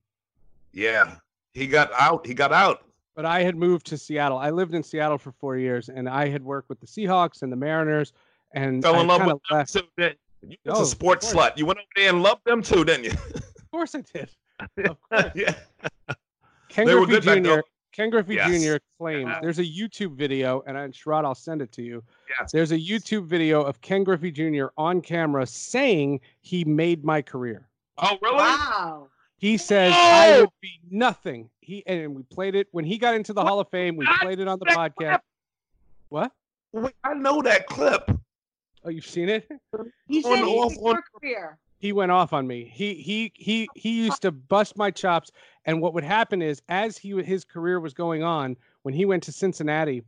Yeah, he got out. He got out. But I had moved to Seattle. I lived in Seattle for four years, and I had worked with the Seahawks and the Mariners, and Fell I in love kinda with them left. too. didn't You You was Oh, a sports slut. You went over there and loved them too, didn't you? Of course, I did. Of course. yeah. Ken They were Griffey good back Jr. then. Ken Griffey Yes. Jr. claims Yeah. there's a YouTube video, and I'm Sherrod, I'll send it to you. Yes. There's a YouTube video of Ken Griffey Jr. on camera saying he made my career. Oh, really? Wow. He says I would be nothing. He and we played it when he got into the Hall of Fame. We God, played it on the podcast. clip. What? Wait, I know that clip. Oh, you've seen it? He On said he off, on- your career. he went off on me. He he he he used to bust my chops. And what would happen is, as he his career was going on, when he went to Cincinnati,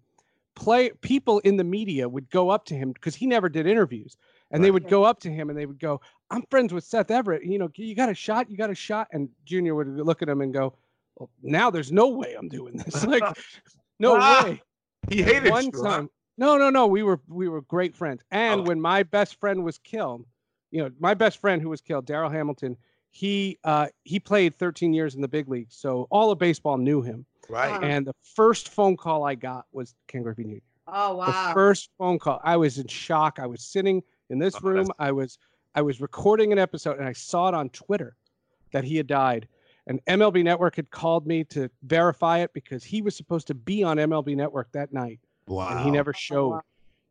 play people in the media would go up to him because he never did interviews, and they would go up to him and they would go, "I'm friends with Seth Everett. You know, you got a shot. You got a shot." And Junior would look at him and go, well, now there's no way I'm doing this. Like, no Ah, way. He hated One you. time. No, no, no. We were we were great friends. And Oh. when my best friend was killed, you know, my best friend who was killed, Darryl Hamilton, he uh he played 13 years in the big leagues. So all of baseball knew him. Right. Uh-huh. And the first phone call I got was Ken Griffey Jr. Oh wow! The wow. first phone call. I was in shock. I was sitting in this Oh, that's- room. I was I was recording an episode and I saw it on Twitter that he had died. And MLB Network had called me to verify it because he was supposed to be on MLB Network that night Wow. and he never showed.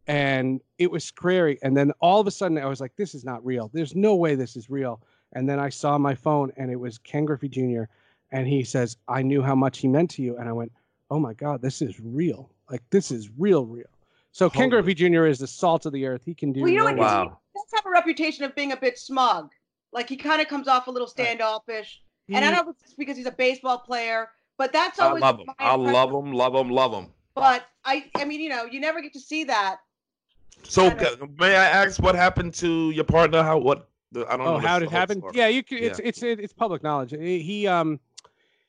And it was scary. And then all of a sudden I was like, this is not real. There's no way this is real. And then I saw my phone and it was Ken Griffey Jr. And he says, I knew how much he meant to you. And I went, oh my God, this is real. Like this is real, real. So Ken Griffey Jr. is the salt of the earth. He can do. Well, you know what? Wow. He does have a reputation of being a bit smug. Like he kind of comes off a little Right. standoffish. And I don't know if it's because he's a baseball player, but that's always. I always love him. I love him. Love him. Love him. But I, I mean, you know, you never get to see that. So Kind of- may I ask what happened to your partner? How what? the- I don't know. Oh, the how did it whole happen? story. Yeah, you could. It's Yeah. it's it's public knowledge. He he, um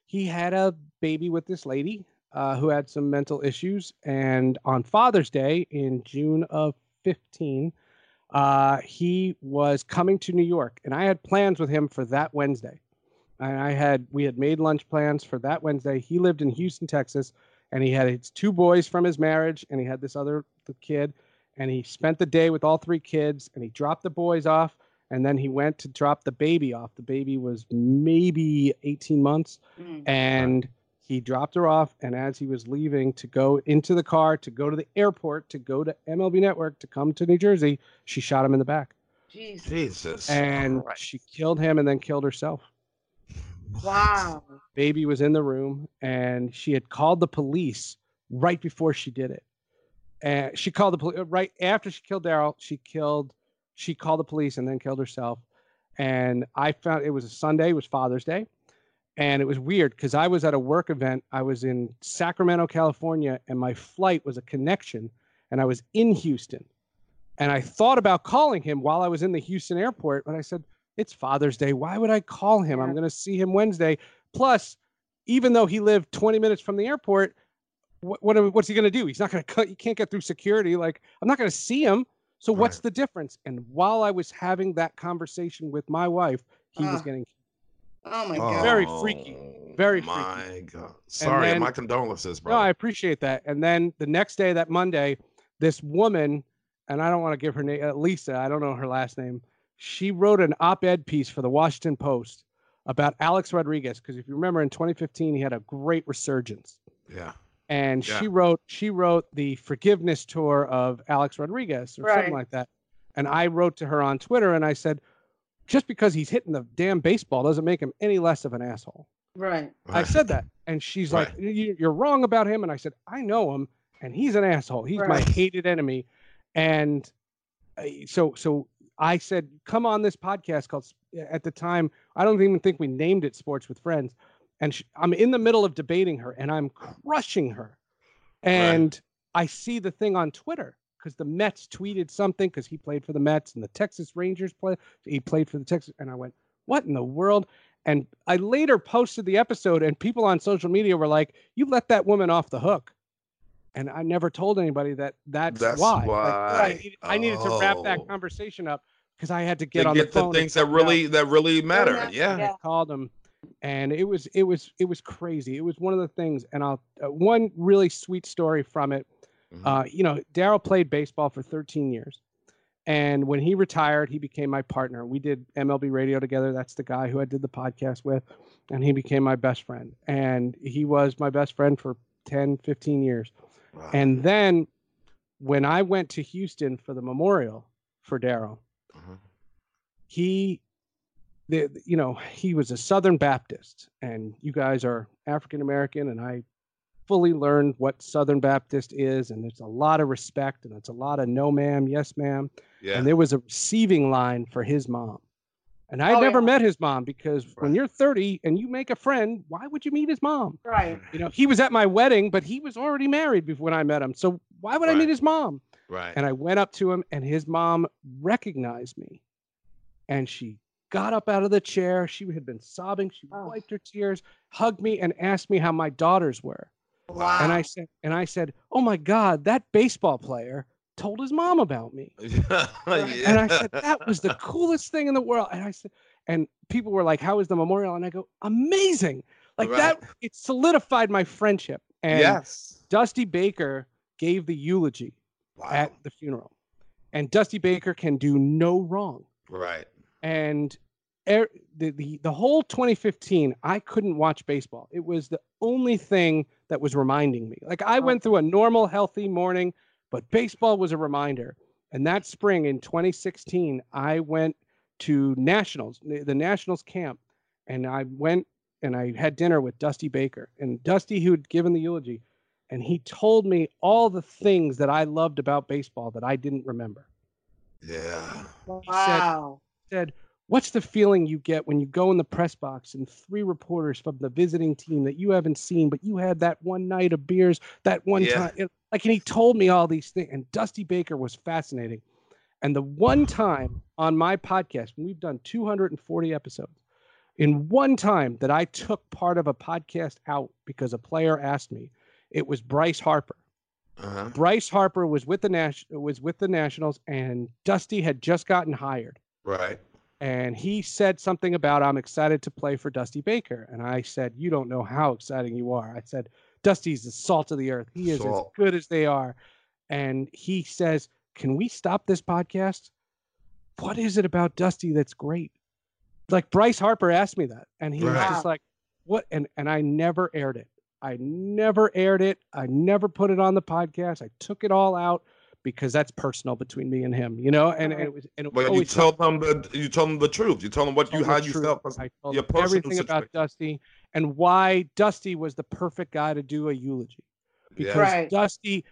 he had a baby with this lady uh, who had some mental issues, and on Father's Day in June of fifteen, uh, he was coming to New York, and I had plans with him for that Wednesday. And I had we had made lunch plans for that Wednesday. He lived in Houston, Texas, and he had his two boys from his marriage, and he had this other the kid, and he spent the day with all three kids, and he dropped the boys off and then he went to drop the baby off. The baby was maybe 18 months, Mm. and he dropped her off. And as he was leaving to go into the car to go to the airport to go to MLB Network to come to New Jersey, she shot him in the back, Jeez. Jesus. and Christ. she killed him and then killed herself. Wow. Baby was in the room, and she had called the police right before she did it. And she called the police uh, right after she killed Darryl. She killed. She called the police and then killed herself. And I found it was a Sunday. It was Father's Day, and it was weird because I was at a work event. I was in Sacramento, California, and my flight was a connection, and I was in Houston. And I thought about calling him while I was in the Houston airport, but I said, it's Father's Day. Why would I call him? I'm going to see him Wednesday. Plus, even though he lived 20 minutes from the airport, what, what what's he going to do? He's not going to cut. You can't get through security. Like I'm not going to see him. So what's the difference? And while I was having that conversation with my wife, he was Ah. getting Oh my Oh, god. Very freaky. Very freaky. My God. Sorry. then- my condolences, bro. No, I appreciate that. And then the next day, that Monday, this woman, and I don't want to give her name, uh, Lisa, I don't know her last name. She wrote an op-ed piece for the Washington Post about Alex Rodriguez because if you remember in 2015 he had a great resurgence. yeah. And Yeah. she wrote she wrote the forgiveness tour of Alex Rodriguez or Right. something like that. And I wrote to her on Twitter and I said, just because he's hitting the damn baseball doesn't make him any less of an asshole. Right. I said that, and she's like, Right. "You- "You're wrong about him." And I said, "I know him, and he's an asshole. He's my hated enemy." And uh, so, so I said, "Come on this podcast called." At the time, I don't even think we named it "Sports with Friends," and sh I'm in the middle of debating her, and I'm crushing her, and I see the thing on Twitter because the Mets tweeted something because he played for the Mets and the Texas Rangers play. He played for the Texas, and I went, "What in the world?" And I later posted the episode, and people on social media were like, "You let that woman off the hook." And I never told anybody that that's, That's why. Like. I, needed, I needed to wrap that Oh. conversation up because I had to get to on get the the, phone. things that find out. really that really matter. yeah. Yeah. Yeah. I called him, and it was it was it was crazy. It was one of the things, and I'll uh, one really sweet story from it. Mhm. Uh, you know, Darryl played baseball for 13 years. And when he retired, he became my partner. We did MLB radio together. That's the guy who I did the podcast with. And he became my best friend. And he was my best friend for 10, 15 years. Wow. And then when I went to Houston for the memorial for Darryl, Mhm. he the- you know he was a southern baptist and you guys are african american and i fully learned what southern baptist is and there's a lot of respect and it's a lot of no ma'am yes ma'am yeah. and there was a receiving line for his mom and i had Oh, never yeah. met his mom because when you're 30 and you make a friend why would you meet his mom Right. you know he was at my wedding but he was already married before when i met him so why would i meet his mom right. and I went up to him, and his mom recognized me, and she got up out of the chair. She had been sobbing. She Oh. wiped her tears, hugged me, and asked me how my daughters were. Wow. And I said, and I said, "Oh my God, that baseball player told his mom about me." And I said, "That was the coolest thing in the world." And I said, and people were like, "How was the memorial?" And I go, "Amazing!" Like that. It solidified my friendship. And yes. Dusty Baker gave the eulogy Wow. at the funeral, and Dusty Baker can do no wrong. right. And er, the, the the whole 2015, I couldn't watch baseball. It was the only thing that was reminding me. Like I went through a normal, healthy morning, but baseball was a reminder. And that spring in 2016, I went to Nationals, the the Nationals camp, and I went and I had dinner with Dusty Baker. And Dusty, who had given the eulogy, and he told me all the things that I loved about baseball that I didn't remember. Yeah. wow. said, What's the feeling you get when you go in the press box and three reporters from the visiting team that you haven't seen, but you had that one night of beers, that one Yeah. time? It- like, and he told me all these things. And Dusty Baker was fascinating. And the one time on my podcast, when we've done 240 episodes, in one time that I took part of a podcast out because a player asked me, it was Bryce Harper. Uh-huh. Bryce Harper was with the Nash was with the Nationals, and Dusty had just gotten hired Right. And he said something about I'm excited to play for Dusty Baker, and I said, "You don't know how exciting you are." I said, "Dusty's the salt of the earth. He is Salt. as good as they are." And he says, "Can we stop this podcast? What is it about Dusty that's great?" Like Bryce Harper asked me that, and he was just like, "What?" And and I never aired it. I never aired it. I never put it on the podcast. I took it all out because that's personal between me and him, you know. And, and it was and it was But you always told them the you tell them the truth. You tell them what you told how the you felt. I told your them personal everything about. Dusty and why Dusty was the perfect guy to do a eulogy because Yeah. Right. Dusty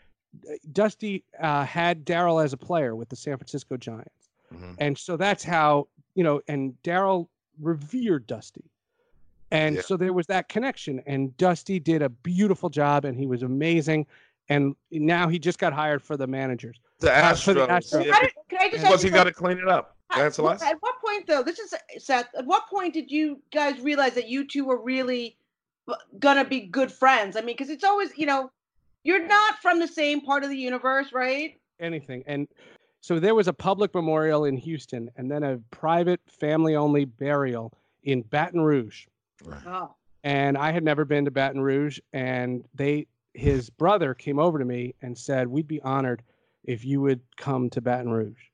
Dusty uh, had Darryl as a player with the San Francisco Giants, Mhm. and so that's how you know. And Darryl revered Dusty, and Yeah. so there was that connection. And Dusty did a beautiful job, and he was amazing. And now he just got hired for the managers. The Uh, the Astros. Astros. yeah, How did, can I just because he got to clean it up. That's the. At what point, though, this is Seth. At what point did you guys realize that you two were really gonna be good friends? I mean, because it's always, you know, you're not from the same part of the universe, right? anything. And so there was a public memorial in Houston and then a private family only burial in Baton Rouge. Oh, And I had never been to Baton Rouge and they his brother came over to me and said, "We'd be honored if you would come to Baton Rouge."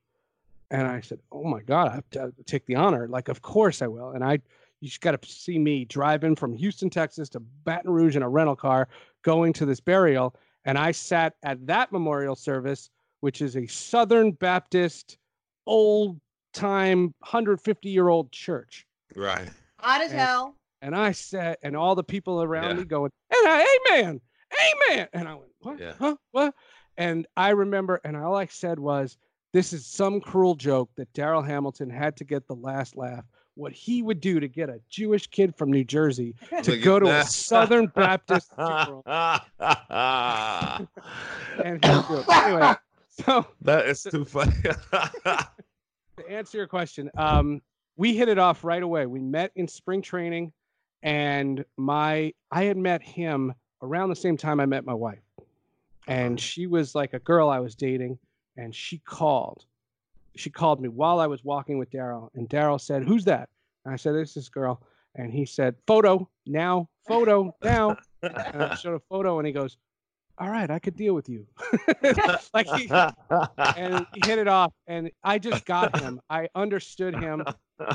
And I said, "Oh my god, I have to uh, take the honor. Like of course I will." And I you just got to see me driving from Houston, Texas to Baton Rouge in a rental car going to this burial and I sat at that memorial service which is a Southern Baptist old time 150 year old church. Right. hot as And- hell. And I sat, and all the people around Yeah. me going, and I, amen, amen. And I went, what? Yeah. Huh? What? And I remember, and all I said was, this is some cruel joke that Darryl Hamilton had to get the last laugh. What he would do to get a Jewish kid from New Jersey to go to a Southern Baptist funeral. And he'd do it. Anyway, so that is too funny. to answer your question, um, we hit it off right away. We met in spring training, and my I had met him around the same time I met my wife, and she was like a girl I was dating, and she called. She called me while I was walking with Darryl, and Darryl said, "Who's that?" And I said, "This is this girl," and he said, "Photo now, photo now." and I showed a photo, and he goes, "All right, I could deal with you." like he, and we hit it off and i just got him i understood him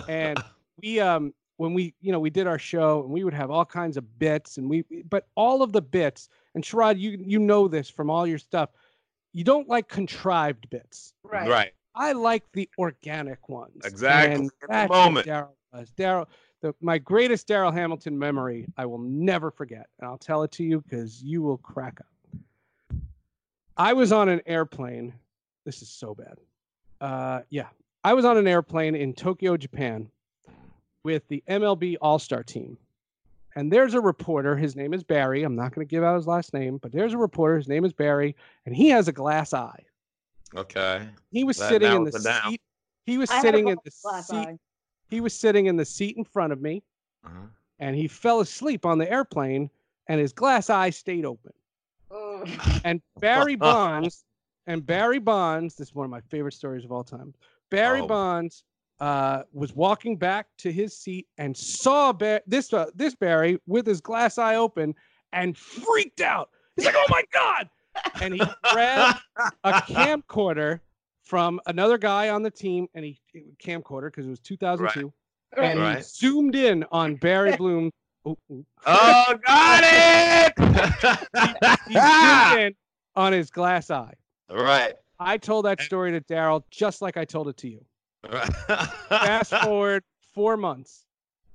and we um when we you know we did our show and we would have all kinds of bits and we but all of the bits and Sherrod, you you know this from all your stuff you don't like contrived bits Right. right. i like the organic ones Exactly. and the that's moment. darryl was darryl the, my greatest darryl hamilton memory i will never forget and i'll tell it to you because you will crack up i was on an airplane this is so bad uh yeah i was on an airplane in tokyo japan with the mlb all-star team and there's a reporter his name is barry i'm not going to give out his last name but there's a reporter his name is barry and he has a glass eye Okay. he was That sitting in the narrows it down. seat he was I sitting in the seat eye. He was sitting in the seat in front of me, Uh-huh. and he fell asleep on the airplane, and his glass eye stayed open. Ugh. And Barry Bonds, and Barry Bonds, this is one of my favorite stories of all time. Barry Oh. Bonds uh, was walking back to his seat and saw Bar- this uh, this Barry with his glass eye open and freaked out. He's like, "Oh my god!" And he grabbed a camcorder from another guy on the team, and he camcorder because it was 2002, and he zoomed in on Barry Bloom. Oh, got it! he zoomed in on his glass eye. right. I told that story to Daryl just like I told it to you. Fast forward four months,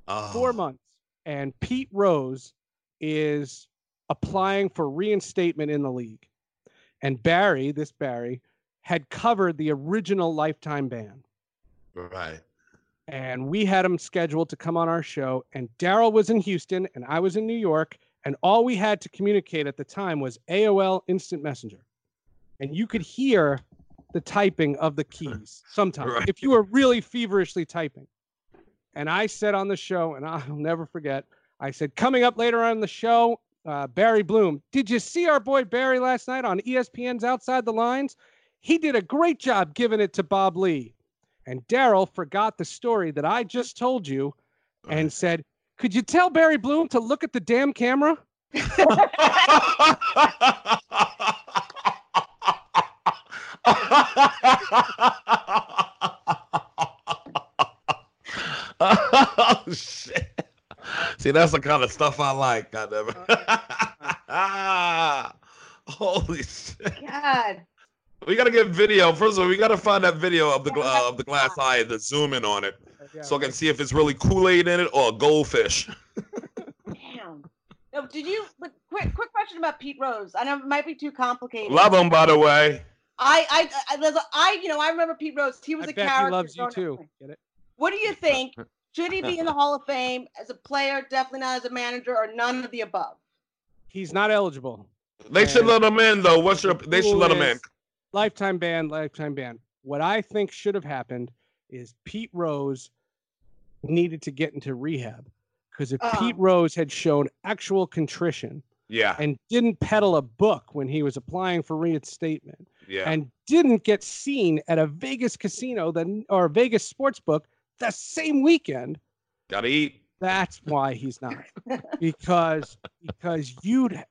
Oh. four months, and Pete Rose is applying for reinstatement in the league. And Barry, this Barry, had covered the original lifetime ban. Right. And we had him scheduled to come on our show. And Daryl was in Houston and I was in New York. And all we had to communicate at the time was AOL Instant Messenger. And you could hear the typing of the keys sometimes Right. if you were really feverishly typing. And I said on the show, and I'll never forget, I said, coming up later on the show, uh, Barry Bloom. Did you see our boy Barry last night on ESPN's Outside the Lines? He did a great job giving it to Bob Lee. And Daryl forgot the story that I just told you and said, Could you tell Barry Bloom to look at the damn camera? oh shit! See, that's the kind of stuff I like. Goddamn it! Holy shit! God. We gotta get video. First of all, we gotta find that video of the uh, of the glass eye and the zoom in on it, so I can see if it's really Kool Aid in it or a goldfish. Damn. No, did you? But quick, quick question about Pete Rose. I know it might be too complicated. Love him, by the way. I, I, I, there's a, I, you know, I remember Pete Rose. He was I a bet character. he loves you too. Get it? What do you think? Should he be in the Hall of Fame as a player? Definitely not as a manager, or none of the above. He's not eligible. They should let him in, though. What's your? They should let him in. Lifetime ban, lifetime ban. What I think should have happened is Pete Rose needed to get into rehab because if Oh. Pete Rose had shown actual contrition Yeah, and didn't peddle a book when he was applying for reinstatement yeah. and didn't get seen at a Vegas casino then or Vegas sports book the same weekend, Gotta eat. that's why he's not. because because you'd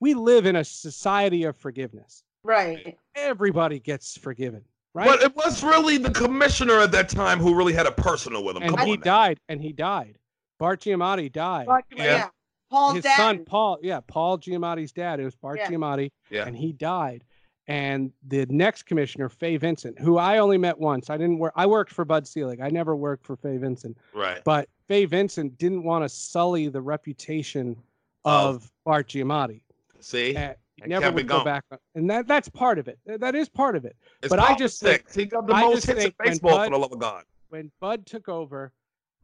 we live in a society of forgiveness. Right. Everybody gets forgiven, right? But it was really the commissioner at that time who really had a personal with him. and Come he on. died, and he died. Bart Giamatti died. But, Yeah. yeah. Paul's His dad. son Paul, yeah, Paul Giamatti's dad. It was Bart Yeah. Giamatti, Yeah. and he died. And the next commissioner, Fay Vincent, who I only met once. I didn't work. I worked for Bud Selig. I never worked for Fay Vincent. Right. But Fay Vincent didn't want to sully the reputation Of- of Bart Giamatti. See, And he never would go gone. back. on- And that that's part of it. That is part of it. it's but I just think- he got the I most hits in baseball Bud- for the love of God. when Bud took over,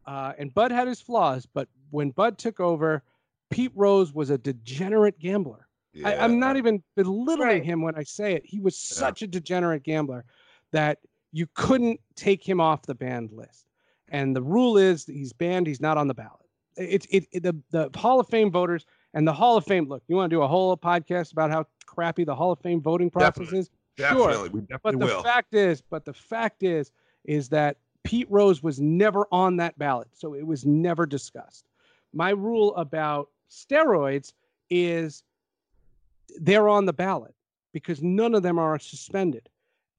uh, and Bud had his flaws, but when Bud took over, Pete Rose was a degenerate gambler. I, I'm not even belittling Right. him when I say it. He was such a degenerate gambler that you couldn't take him off the banned list. And the rule is that he's banned. He's not on the ballot. It's it, it the the Hall of Fame voters and the Hall of Fame. Look, you want to do a whole podcast about how crappy the Hall of Fame voting process Definitely. is? Definitely, Sure. we But the will. fact is, but the fact is, is that Pete Rose was never on that ballot, so it was never discussed. My rule about steroids is they're on the ballot because none of them are suspended.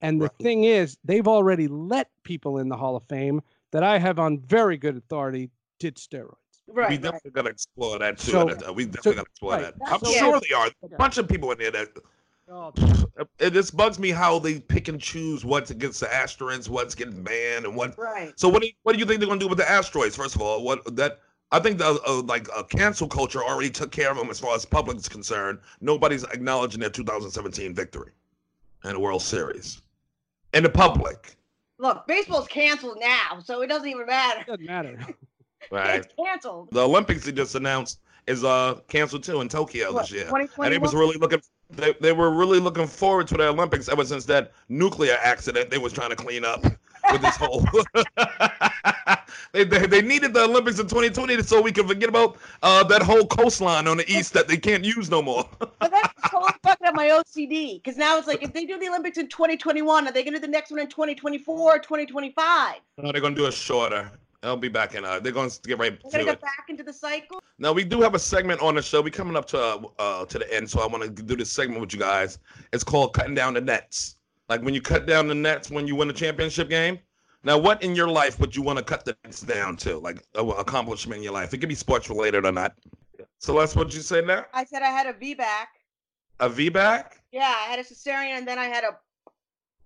And the Right. thing is, they've already let people in the Hall of Fame that I have on very good authority did steroids. we Right. right. definitely gotta explore that too. So- and, uh, we definitely so- gotta explore right. that. I'm That's- sure they are. A bunch of people in there that Oh, it just bugs me how they pick and choose what's against the asteroids, what's getting banned, and what. Right. So what do you, what do you think they're gonna do with the Astros? First of all, what that I think the uh, like uh, cancel culture already took care of them as far as public is concerned. Nobody's acknowledging their 2017 victory and the World Series, in the public. Look, baseball's canceled now, so it doesn't even matter. doesn't matter. It's canceled. The Olympics they just announced is uh canceled too in Tokyo What, this year. And it was really looking they, they were really looking forward to the Olympics ever since that nuclear accident they was trying to clean up with this whole They, they, they needed the Olympics in 2020 so we could forget about uh, that whole coastline on the east that they can't use no more. But that's totally fucking up my OCD because now it's like if they do the Olympics in 2021, are they going to do the next one in 2024 or 2025? no, they're gonna do it shorter. They'll be back in. Uh, they're gonna get right We're to going to it. back into the cycle. Now we do have a segment on the show. We coming up to uh, uh to the end, so I want to do this segment with you guys. It's called cutting down the nets. Like when you cut down the nets when you win a championship game. Now, what in your life would you want to cut the nets down to? Like a accomplishment in your life. It could be sports related or not. So that's what you say now. I said I had a V back. A V back. Yeah, I had a cesarean and then I had a.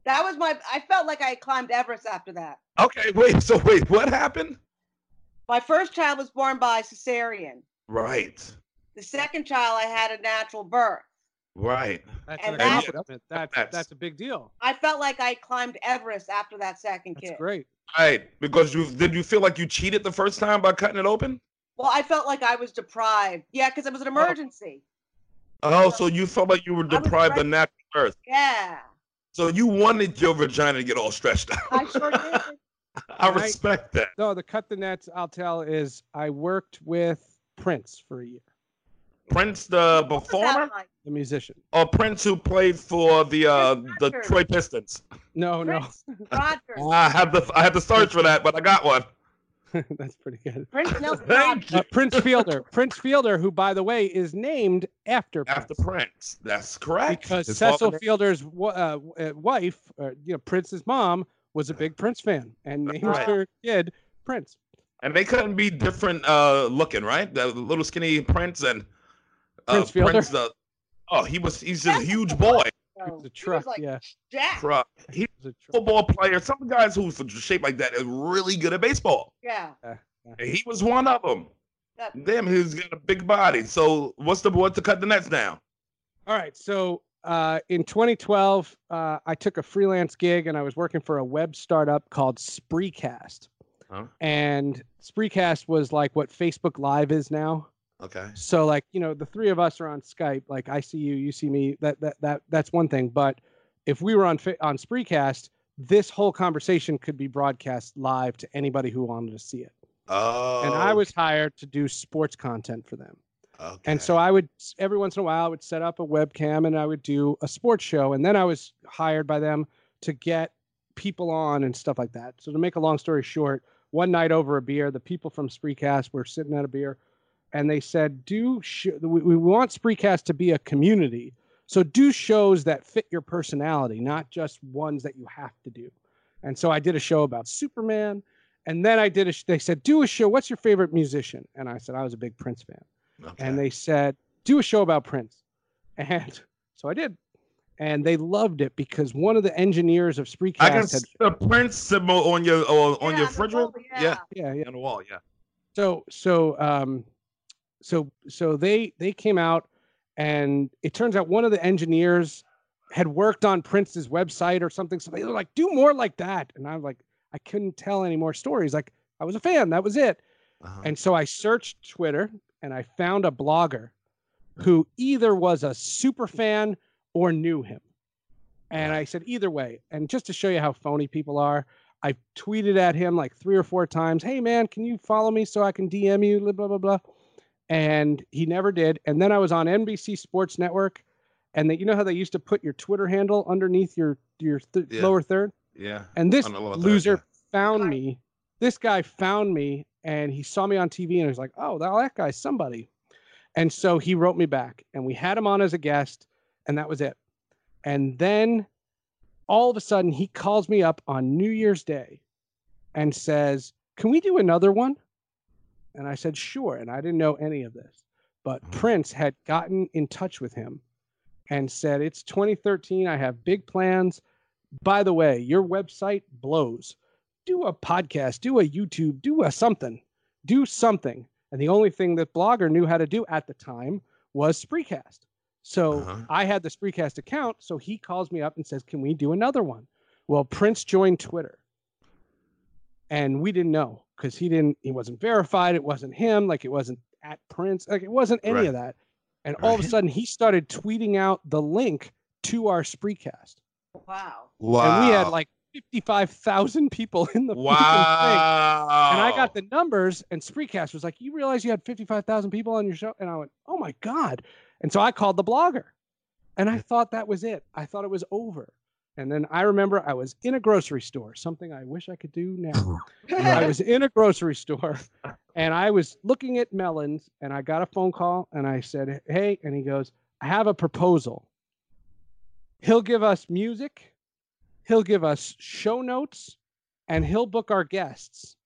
That was my. I felt like I climbed Everest after that. Okay, wait. So wait, what happened? My first child was born by cesarean. Right. The second child, I had a natural birth. Right. That's And an that- accomplishment. That's That's- that's a big deal. I felt like I climbed Everest after that second That's kid. great. Right. Because you did you feel like you cheated the first time by cutting it open? Well, I felt like I was deprived. Yeah, because it was an oh. emergency. Oh, so you felt like you were deprived of natural birth. Yeah, So you wanted your vagina to get all stretched out. I sure did. I Right. respect that. No, the cut the nets. I'll tell is I worked with Prince for a year, Prince the What was that performer like? the musician. or Prince who played for the uh Prince the Rogers. Troy Pistons? No, no, Prince Rogers. I have the I had to search for that, but I got one. that's pretty good. Prince Nelson Thank you. Uh, Prince Fielder. Prince Fielder, who by the way is named after After Prince. Prince. That's correct. because His Cecil father- Fielder's uh, uh, wife, uh, you know, Prince's mom, was a big Prince fan and That's named right. her kid Prince. And they couldn't be different uh looking, right? The little skinny Prince and Prince Fielder? Prince the oh, he was he's a huge boy. He was a he was truck, like yeah. Jack. Truck. He He was a truck. football player. Some guys who shaped like that are really good at baseball. Yeah. And he was one of them. That- Damn, he's got a big body. So what's the what to cut the nets down? All right. So uh, in 2012, uh, I took a freelance gig and I was working for a web startup called Spreecast. Huh? And Spreecast was like what Facebook Live is now. Okay. So like you know the three of us are on Skype. Like I see you, you see me. That that that that's one thing. But if we were on on Spreecast, this whole conversation could be broadcast live to anybody who wanted to see it. Oh. And I oh. was hired to do sports content for them. Okay. And so I would every once in a while I would set up a webcam and I would do a sports show and then I was hired by them to get people on and stuff like that. So to make a long story short, one night over a beer, the people from Spreecast were sitting at a beer and they said, "Do sh- we, we want Spreecast to be a community. So do shows that fit your personality, not just ones that you have to do." And so I did a show about Superman and then I did a sh- they said, "Do a show. What's your favorite musician?" And I said, "I was a big Prince fan." Okay. and they said, "Do a show about Prince," and so I did, and they loved it because one of the engineers of Spreecast I can had, see the Prince symbol on your on, on Yeah, your the refrigerator. wall, yeah. yeah. yeah, yeah. on the wall. Yeah. So so um, so so they they came out, and it turns out one of the engineers had worked on Prince's website or something. So they were like, "Do more like that," and I'm like, I couldn't tell any more stories. Like I was a fan, that was it. Uh-huh. And so I searched Twitter and I found a blogger who either was a super fan or knew him. And I said, either way. And just to show you how phony people are, I tweeted at him like three or four times, Hey man, can you follow me so I can DM you? Blah, blah, blah, blah. And he never did. And then I was on NBC Sports Network. And they, you know how they used to put your Twitter handle underneath your your th- Yeah. lower third? yeah. And this lower third, loser yeah. found me. This guy found me and he saw me on TV and he was like, oh, that, that guy's somebody. And so he wrote me back and we had him on as a guest and that was it. And then all of a sudden he calls me up on New Year's Day and says, can we do another one? And I said, sure. And I didn't know any of this. But Mhm. Prince had gotten in touch with him and said, it's 2013. I have big plans by the way, your website blows. Do a podcast, do a YouTube, do a something, do something. And the only thing that Blogger knew how to do at the time was Spreecast. So Uh-huh. I had the Spreecast account. So he calls me up and says, Can we do another one? Well, Prince joined Twitter. And we didn't know because he didn't, he wasn't verified. It wasn't him. Like it wasn't at Prince. Like it wasn't any Right. of that. And all of a sudden he started tweeting out the link to our Spreecast Wow. Wow. and we had like 55,000 people in the freaking thing. wow. And I got got the numbers, and Spreecast was like, "You realize you had fifty-five thousand people on your show?" And I went, "Oh my god!" And so I called the blogger, and I thought that was it. I thought it was over. And then I remember I was in a grocery store, something I wish I could do now. Mm-hmm. I was in a grocery store and I was looking at melons and I got a phone call and I said, Hey, and he goes, I have a proposal. He'll give us music, he'll give us show notes, and he'll book our guests.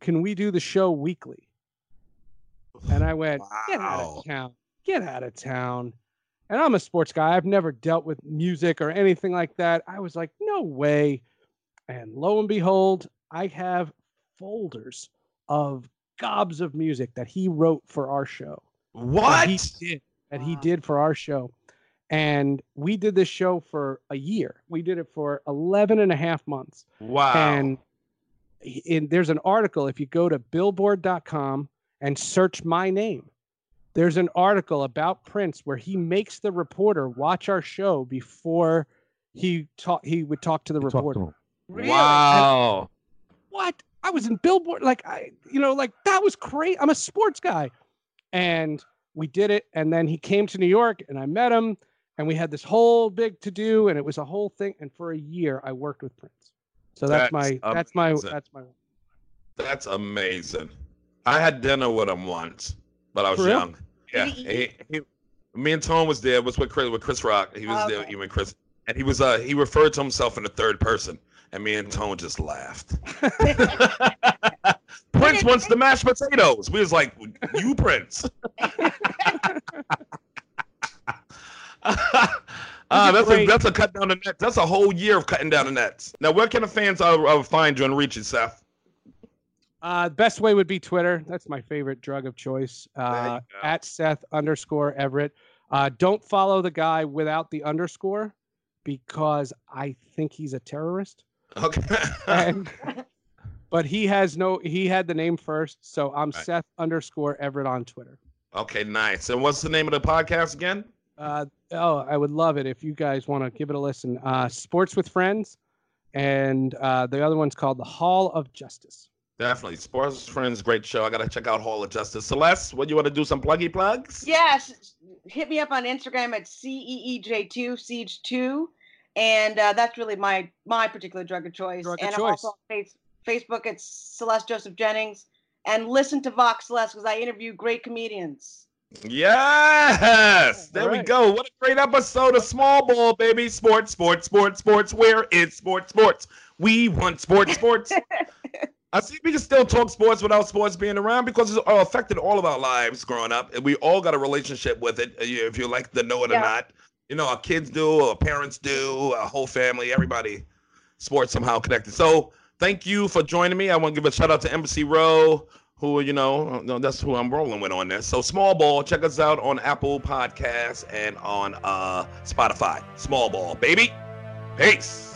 Can we do the show weekly? And I went, Get out of town. Get out of town. And I'm a sports guy. I've never dealt with music or anything like that. I was like, no way. And lo and behold, I have folders of gobs of music that he wrote for our show. That What? he did. That he did for our show. And we did this show for a year. We did it for 11 and a half months. Wow. And in, there's an article, if you go to billboard.com and search my name, there's an article about Prince where he makes the reporter watch our show before he talk he would talk to the Talk reporter. to. Really? wow. What? I was in Billboard like I you know like that was crazy. I'm a sports guy. And we did it and then he came to New York and I met him and we had this whole big to do and it was a whole thing and for a year I worked with Prince. So that's, That's my that's my that's my That's amazing. I had dinner with him once, but I was For real? young. Yeah. He He, he, me and Tone was there. Was with Chris with Chris Rock. He was Oh, there. okay. Even Chris, and he was uh he referred to himself in the third person, and me and Tone just laughed. Prince wants the mashed potatoes. We was like, you Prince. Ah, that's a that's a cut down the net. That's a whole year of cutting down the nets. Now, where can the fans uh, uh, find you and reach you, Seth? Uh, best way would be Twitter. That's my favorite drug of choice. Uh, at Seth underscore Everett. Uh, don't follow the guy without the underscore because I think he's a terrorist. Okay. And, but he has no. He had the name first, so I'm Right. Seth underscore Everett on Twitter. okay, nice. And what's the name of the podcast again? Uh, oh, I would love it if you guys want to give it a listen. Uh, Sports with Friends, and uh, the other one's called The Hall of Justice. Definitely. Sports Friends, great show. I gotta check out Hall of Justice. Celeste, what you want to do? Some pluggy plugs? Yes, hit me up on Instagram at E ceej2 siege two, and uh, that's really my my particular drug of choice. Drug and choice. I'm also on face, Facebook at Celeste Joseph Jennings, and listen to Vox Celeste because I interview great comedians. Yes. There All we go. What a great episode of Small Ball, baby. Sports, sports, sports, sports. Where is sports, sports? We want sports, sports. I see we can still talk sports without sports being around because it's uh, affected all of our lives growing up. And we all got a relationship with it, uh, if you like to know it Yeah. or not. You know, our kids do, our parents do, our whole family, everybody, sports somehow connected. So thank you for joining me. I want to give a shout out to Embassy Row, who, you know, no, that's who I'm rolling with on this. So Small Ball, check us out on Apple Podcasts and on uh, Spotify. Small Ball, baby. Peace.